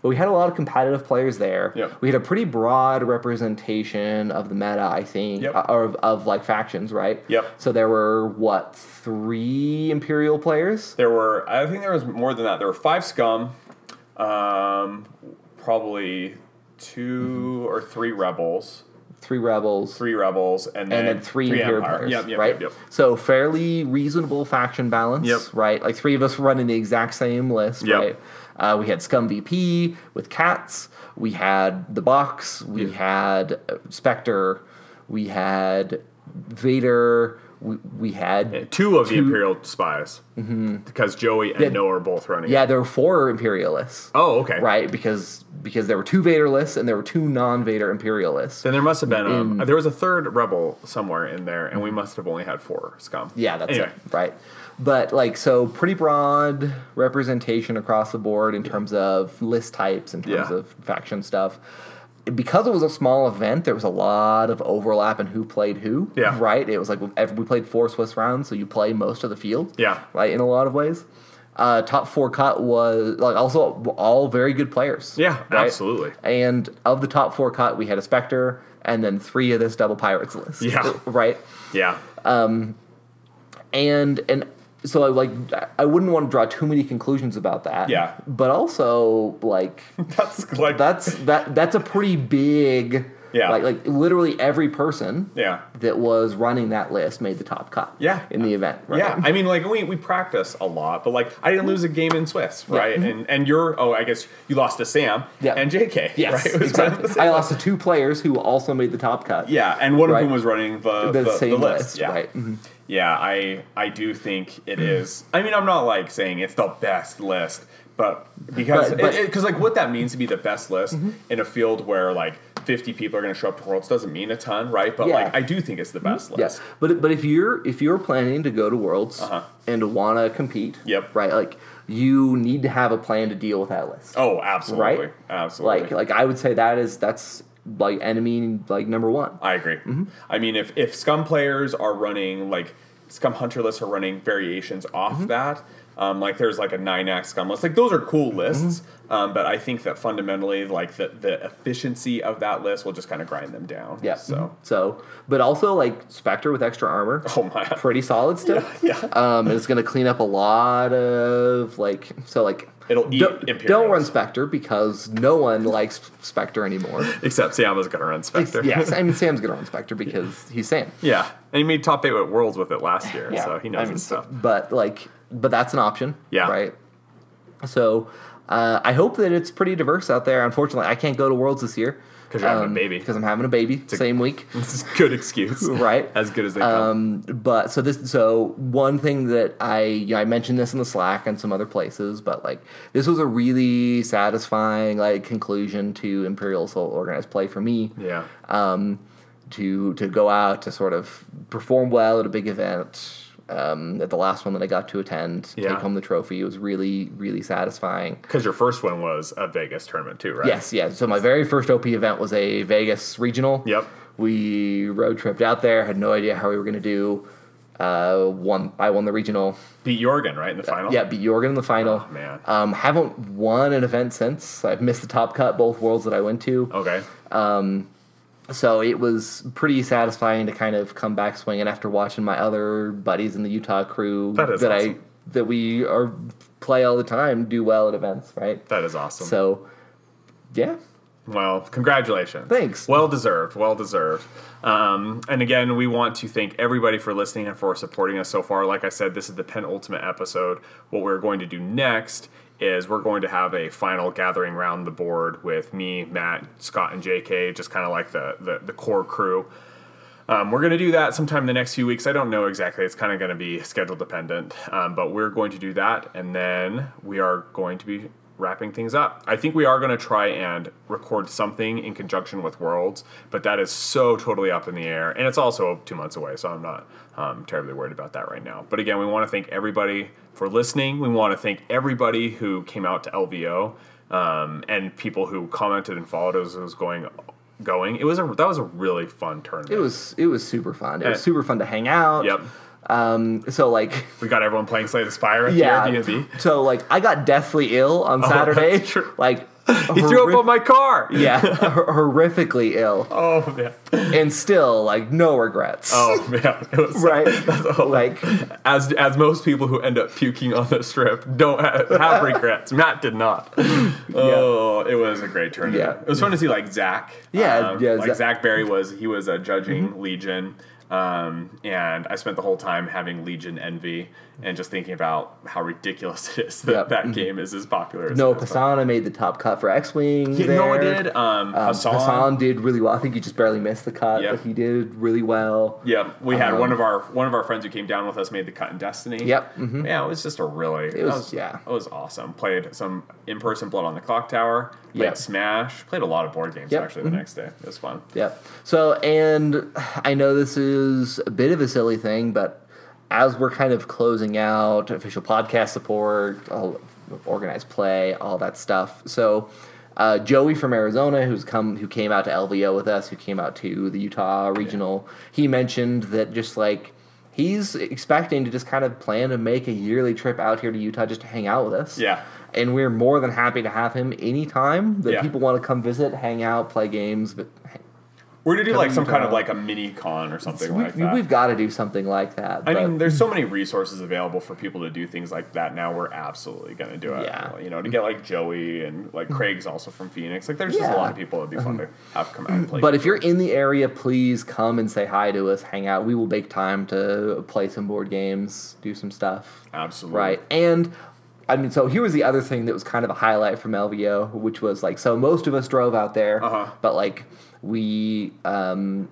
B: But we had a lot of competitive players there.
A: Yep.
B: We had a pretty broad representation of the meta, I think,
A: Yep.
B: uh, or of, of like factions, right?
A: Yep.
B: So there were what three Imperial players?
A: there were. I think there was more than that. There were five scum, um, probably 2 or three rebels,
B: Three rebels.
A: three rebels, and then,
B: and then three, Imperial
A: empire.
B: players,
A: Yep. Yep.
B: right?
A: Yep.
B: So fairly reasonable faction balance,
A: Yep.
B: right? Like three of us running the exact same list, right? Uh, we had Scum VP with Cats. We had the Box. We had Spectre. We had Vader. We, we had
A: Two of the Imperial spies, mm-hmm. because Joey and
B: Yeah.
A: Noah are both running.
B: yeah, there were four Imperialists,
A: Oh, okay.
B: right? Because because there were two Vader lists and there were two non-Vader Imperialists.
A: Then there must have been um, there was a third rebel somewhere in there, and we must have only had four scum.
B: Yeah, that's
A: Anyway.
B: it. Right. But like so pretty broad representation across the board in terms of list types, in terms
A: Yeah.
B: of faction stuff. Because it was a small event, there was a lot of overlap in who played who.
A: Yeah.
B: Right? It was like we played four Swiss rounds, so you play most of the field.
A: Yeah.
B: Right, in a lot of ways. Uh, top four cut was like also all very good players.
A: Yeah,
B: right?
A: absolutely.
B: And of the top four cut, we had a Spectre and then three of this double pirates list.
A: Yeah.
B: Right?
A: Yeah.
B: and and so I like I wouldn't want to draw too many conclusions about that.
A: Yeah.
B: But also like
A: That's like
B: that's that that's a pretty big
A: Yeah.
B: like like literally every person
A: yeah.
B: that was running that list made the top cut.
A: Yeah.
B: In the event. Right?
A: Yeah, I mean, like we, we practice a lot, but like I didn't lose a game in Swiss,
B: Yeah.
A: right? And and you're oh, I guess you lost to Sam
B: Yeah.
A: and JK,
B: Yes,
A: right? It was kind of
B: exactly. I lost to two players who also made the top cut.
A: Yeah, and one
B: Right.
A: of them was running the
B: The,
A: the,
B: same
A: the
B: list,
A: list. Yeah,
B: right? Mhm.
A: yeah. I I do think it is. I mean, I'm not like saying it's the best list, but because because like what that means to be the best list in a field where like 50 people are going to show up to Worlds doesn't mean a ton, right? But
B: Yeah.
A: like I do think it's the best list.
B: Yes, but but if you're if you're planning to go to Worlds
A: Uh-huh.
B: and want to compete,
A: Yep.
B: right? Like you need to have a plan to deal with that list.
A: Oh, absolutely,
B: Right?
A: absolutely.
B: Like like I would say that is that's like enemy like number one.
A: I agree.
B: Mm-hmm.
A: I mean, if if Scum players are running like Scum Hunter lists are running variations off
B: Mm-hmm.
A: that, um, like there's like a nine act Scum list, like those are cool lists.
B: Mm-hmm.
A: Um, but I think that fundamentally, like the the efficiency of that list will just kind of grind them down.
B: Yeah.
A: So.
B: so but also like Spectre with extra armor,
A: Oh my.
B: pretty solid stuff.
A: Yeah.
B: Um, it's gonna clean up a lot of like so like.
A: It'll eat
B: don't,
A: Imperials.
B: don't run Spectre because no one likes Spectre anymore.
A: Except Sam was gonna run Spectre.
B: yes, I mean Sam's gonna run Spectre because he's Sam.
A: yeah. And he made top eight at Worlds with it last year,
B: Yeah,
A: so he knows
B: I mean,
A: his stuff.
B: But like, but that's an option.
A: Yeah.
B: Right. So uh, I hope that it's pretty diverse out there. Unfortunately, I can't go to Worlds this year
A: 'Cause you're having a baby.
B: Because I'm having a baby. same week.
A: This is a good excuse,
B: Right.
A: As good as they come.
B: Um, but so this, so one thing that I, you know, I mentioned this in the Slack and some other places, but like this was a really satisfying like conclusion to Imperial Assault organized play for me.
A: yeah.
B: Um, to to go out to sort of perform well at a big event um, at the last one that I got to attend,
A: Yeah.
B: take home the trophy. It was really, really satisfying.
A: Because your first one was a Vegas tournament too, right?
B: Yes, yeah. So my very first OP event was a Vegas regional.
A: Yep.
B: We road tripped out there. Had no idea how we were going to do. Uh, won. I won the regional.
A: Beat Jorgen, right, in the final?
B: Yeah, beat Jorgen in the final.
A: Oh, man.
B: Um, haven't won an event since. I've missed the top cut both worlds that I went to.
A: Okay.
B: So it was pretty satisfying to kind of come back swinging after watching my other buddies in the Utah crew
A: That
B: I
A: awesome.
B: that we are play all the time do well at events, right?
A: That is awesome.
B: So, yeah,
A: Well, congratulations.
B: Thanks.
A: Well deserved. Well deserved. Um, and again, we want to thank everybody for listening and for supporting us so far. Like I said, this is the penultimate episode. What we're going to do next is we're going to have a final gathering around the board with me, Matt, Scott, and JK, just kind of like the, the, the core crew. Um, we're going to do that sometime in the next few weeks. I don't know exactly. It's kind of going to be schedule dependent. Um, but we're going to do that. And then we are going to be wrapping things up. I think we are going to try and record something in conjunction with Worlds, but that is so totally up in the air. And it's also two months away. So I'm not um, terribly worried about that right now. But again, we want to thank everybody for listening. We want to thank everybody who came out to LVO um, and people who commented and followed us as it was going. Going, it was a that was a really fun tournament.
B: it was it was super fun. It was super fun to hang out.
A: Yep.
B: Um, so like,
A: We got everyone playing Slay the Spire at
B: yeah.
A: the Airbnb.
B: So like, I got deathly ill on Saturday.
A: that's true.
B: Like,
A: He threw up on my car.
B: yeah, horrifically ill,
A: Oh man.
B: and still like no regrets.
A: Oh man. It was
B: right. like,
A: as as most people who end up puking on the strip don't have, have regrets. Matt did not. Oh, it was a great tournament.
B: Yeah.
A: It was fun to see like Zach.
B: Yeah,
A: um,
B: yeah,
A: Like
B: Zach-
A: Zach Berry was he was uh, judging Legion. Um, and I spent the whole time having Legion envy and just thinking about how ridiculous it is that
B: Yep.
A: that game is as popular as it is. no.
B: Pasana made the top cut for X Wing.
A: Yeah, no, I did. Um,
B: Um,
A: Hassan.
B: Hassan did really well. I think he just barely missed the cut,
A: Yep.
B: but he did really well.
A: Yeah, we had
B: Um,
A: one of our one of our friends who came down with us made the cut in Destiny.
B: Yep, mhm.
A: Yeah, it was just a really it
B: was- yeah.
A: it was awesome. Played some in person Blood on the Clock Tower. Played
B: Yep.
A: Smash. Played a lot of board games
B: Yep,
A: actually the next day. It was fun.
B: Yep. So, and I know this is a bit of a silly thing, but as we're kind of closing out official podcast support, all organized play, all that stuff. So, uh, Joey from Arizona, who's come, who came out to LVO with us, who came out to the Utah regional, he mentioned that just like he's expecting to just kind of plan to make a yearly trip out here to Utah just to hang out with us.
A: Yeah.
B: And we're more than happy to have him anytime that
A: Yeah.
B: people want to come visit, hang out, play games, but
A: We're gonna do like some kind of like a mini con or something
B: we,
A: like that.
B: We've got to do something like that.
A: I mean, there's so many resources available for people to do things like that now. We're absolutely going to do it.
B: Yeah.
A: You know, to get like Joey and like Craig's also from Phoenix. Like, there's just a lot of people that'd be fun to have come out and play.
B: but if you're in the area, please come and say hi to us, hang out. We will make time to play some board games, do some stuff.
A: absolutely
B: Right. And I mean, so here was the other thing that was kind of a highlight from LVO, which was like, so most of us drove out there,
A: Uh-huh.
B: but like we, um,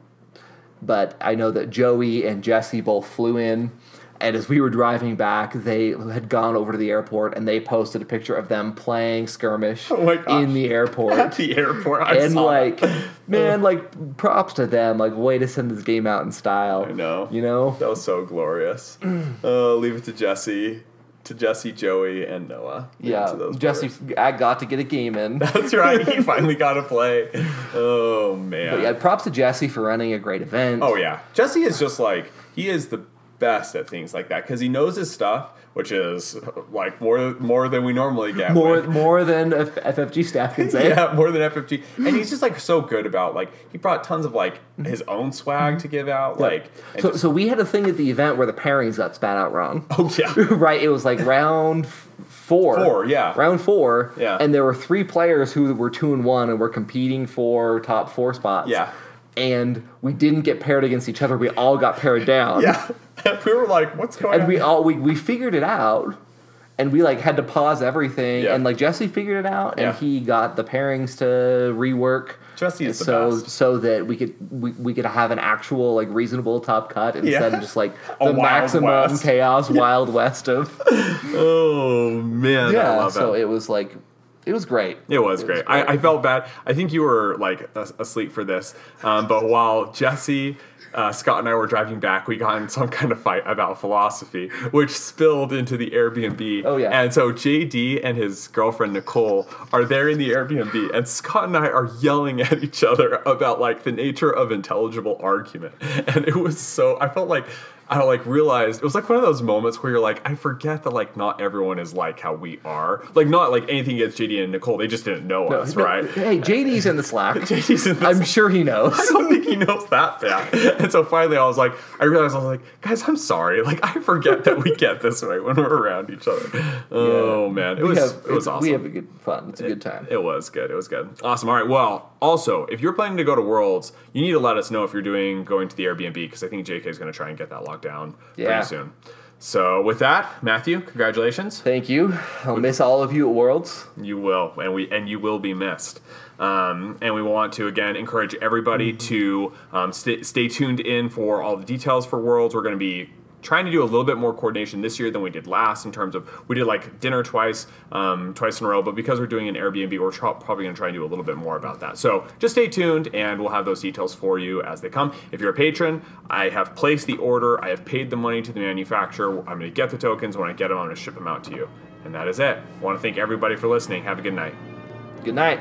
B: but I know that Joey and Jesse both flew in. And as we were driving back, they had gone over to the airport and they posted a picture of them playing skirmish
A: Oh
B: in the airport.
A: at the airport. I
B: and like,
A: that.
B: man, like props to them. Like, way to send this game out in style.
A: I know.
B: You know?
A: That was so glorious. uh, leave it to Jesse, to Jesse, Joey, and Noah.
B: Yeah, Jesse,
A: brothers.
B: I got to get a game in.
A: That's right. He finally got to play. Oh man.
B: But yeah, props to Jesse for running a great event.
A: Oh yeah. Jesse is just like he is the best at things like that because he knows his stuff, which is like more more than we normally get.
B: more
A: with-
B: more than F- FFG staff can say.
A: yeah, more than FFG, and he's just like so good about like he brought tons of like mm-hmm. his own swag to give out, like
B: So,
A: just-
B: so we had a thing at the event where the pairings got spat out wrong.
A: oh yeah,
B: right, it was like round four.
A: Four, yeah.
B: Round four.
A: Yeah.
B: And there were three players who were two and one and were competing for top four spots.
A: Yeah.
B: And we didn't get paired against each other. We all got paired down.
A: yeah. we were like, what's going
B: And
A: on?
B: And we all we, we figured it out. And we like had to pause everything,
A: Yeah.
B: and like Jesse figured it out, and
A: Yeah.
B: he got the pairings to rework.
A: Jesse is the
B: so
A: best.
B: so that we could we, we could have an actual like reasonable top cut instead
A: Yeah.
B: of just like the maximum
A: West.
B: chaos wild west of
A: oh man, I
B: yeah. So
A: it
B: was like it was great.
A: It was great. I, I felt bad. I think you were like asleep for this. Um, but while Jesse uh, Scott and I were driving back. We got in some kind of fight about philosophy, which spilled into the Airbnb.
B: Oh, yeah.
A: And so JD and his girlfriend Nicole are there in the Airbnb, and Scott and I are yelling at each other about like the nature of intelligible argument. And it was so I felt like I like realized it was like one of those moments where you're like, I forget that like not everyone is like how we are. Like not like anything against JD and Nicole, they just didn't know us,
B: No,
A: right?
B: Hey, JD's in the Slack.
A: JD's in the
B: I'm sure he knows.
A: I don't think he knows that bad. And so finally I was like, I realized I was like, guys, I'm sorry. Like I forget that we get this way when we're around each other. Oh man. It
B: We
A: was
B: have-
A: it was awesome.
B: We have a good fun. It's a good time.
A: It was good. It was good. Awesome. All right. Well, also, if you're planning to go to Worlds, you need to let us know if you're doing going to the Airbnb because I think JK is going to try and get that locked down
B: Yeah.
A: pretty soon. So with that, Matthew, congratulations.
B: Thank you. I'll miss all of you at Worlds.
A: You will, and we and you will be missed. Um, and we want to again encourage everybody to um, stay, stay tuned in for all the details for Worlds. We're going to be trying to do a little bit more coordination this year than we did last in terms of we did like dinner twice, um, twice in a row. But because we're doing an Airbnb, we're tr- probably going to try and do a little bit more about that. So just stay tuned, and we'll have those details for you as they come. If you're a patron, I have placed the order. I have paid the money to the manufacturer. I'm going to get the tokens. When I get them, I'm going to ship them out to you. And that is it. I want to thank everybody for listening. Have a good night.
B: Good night.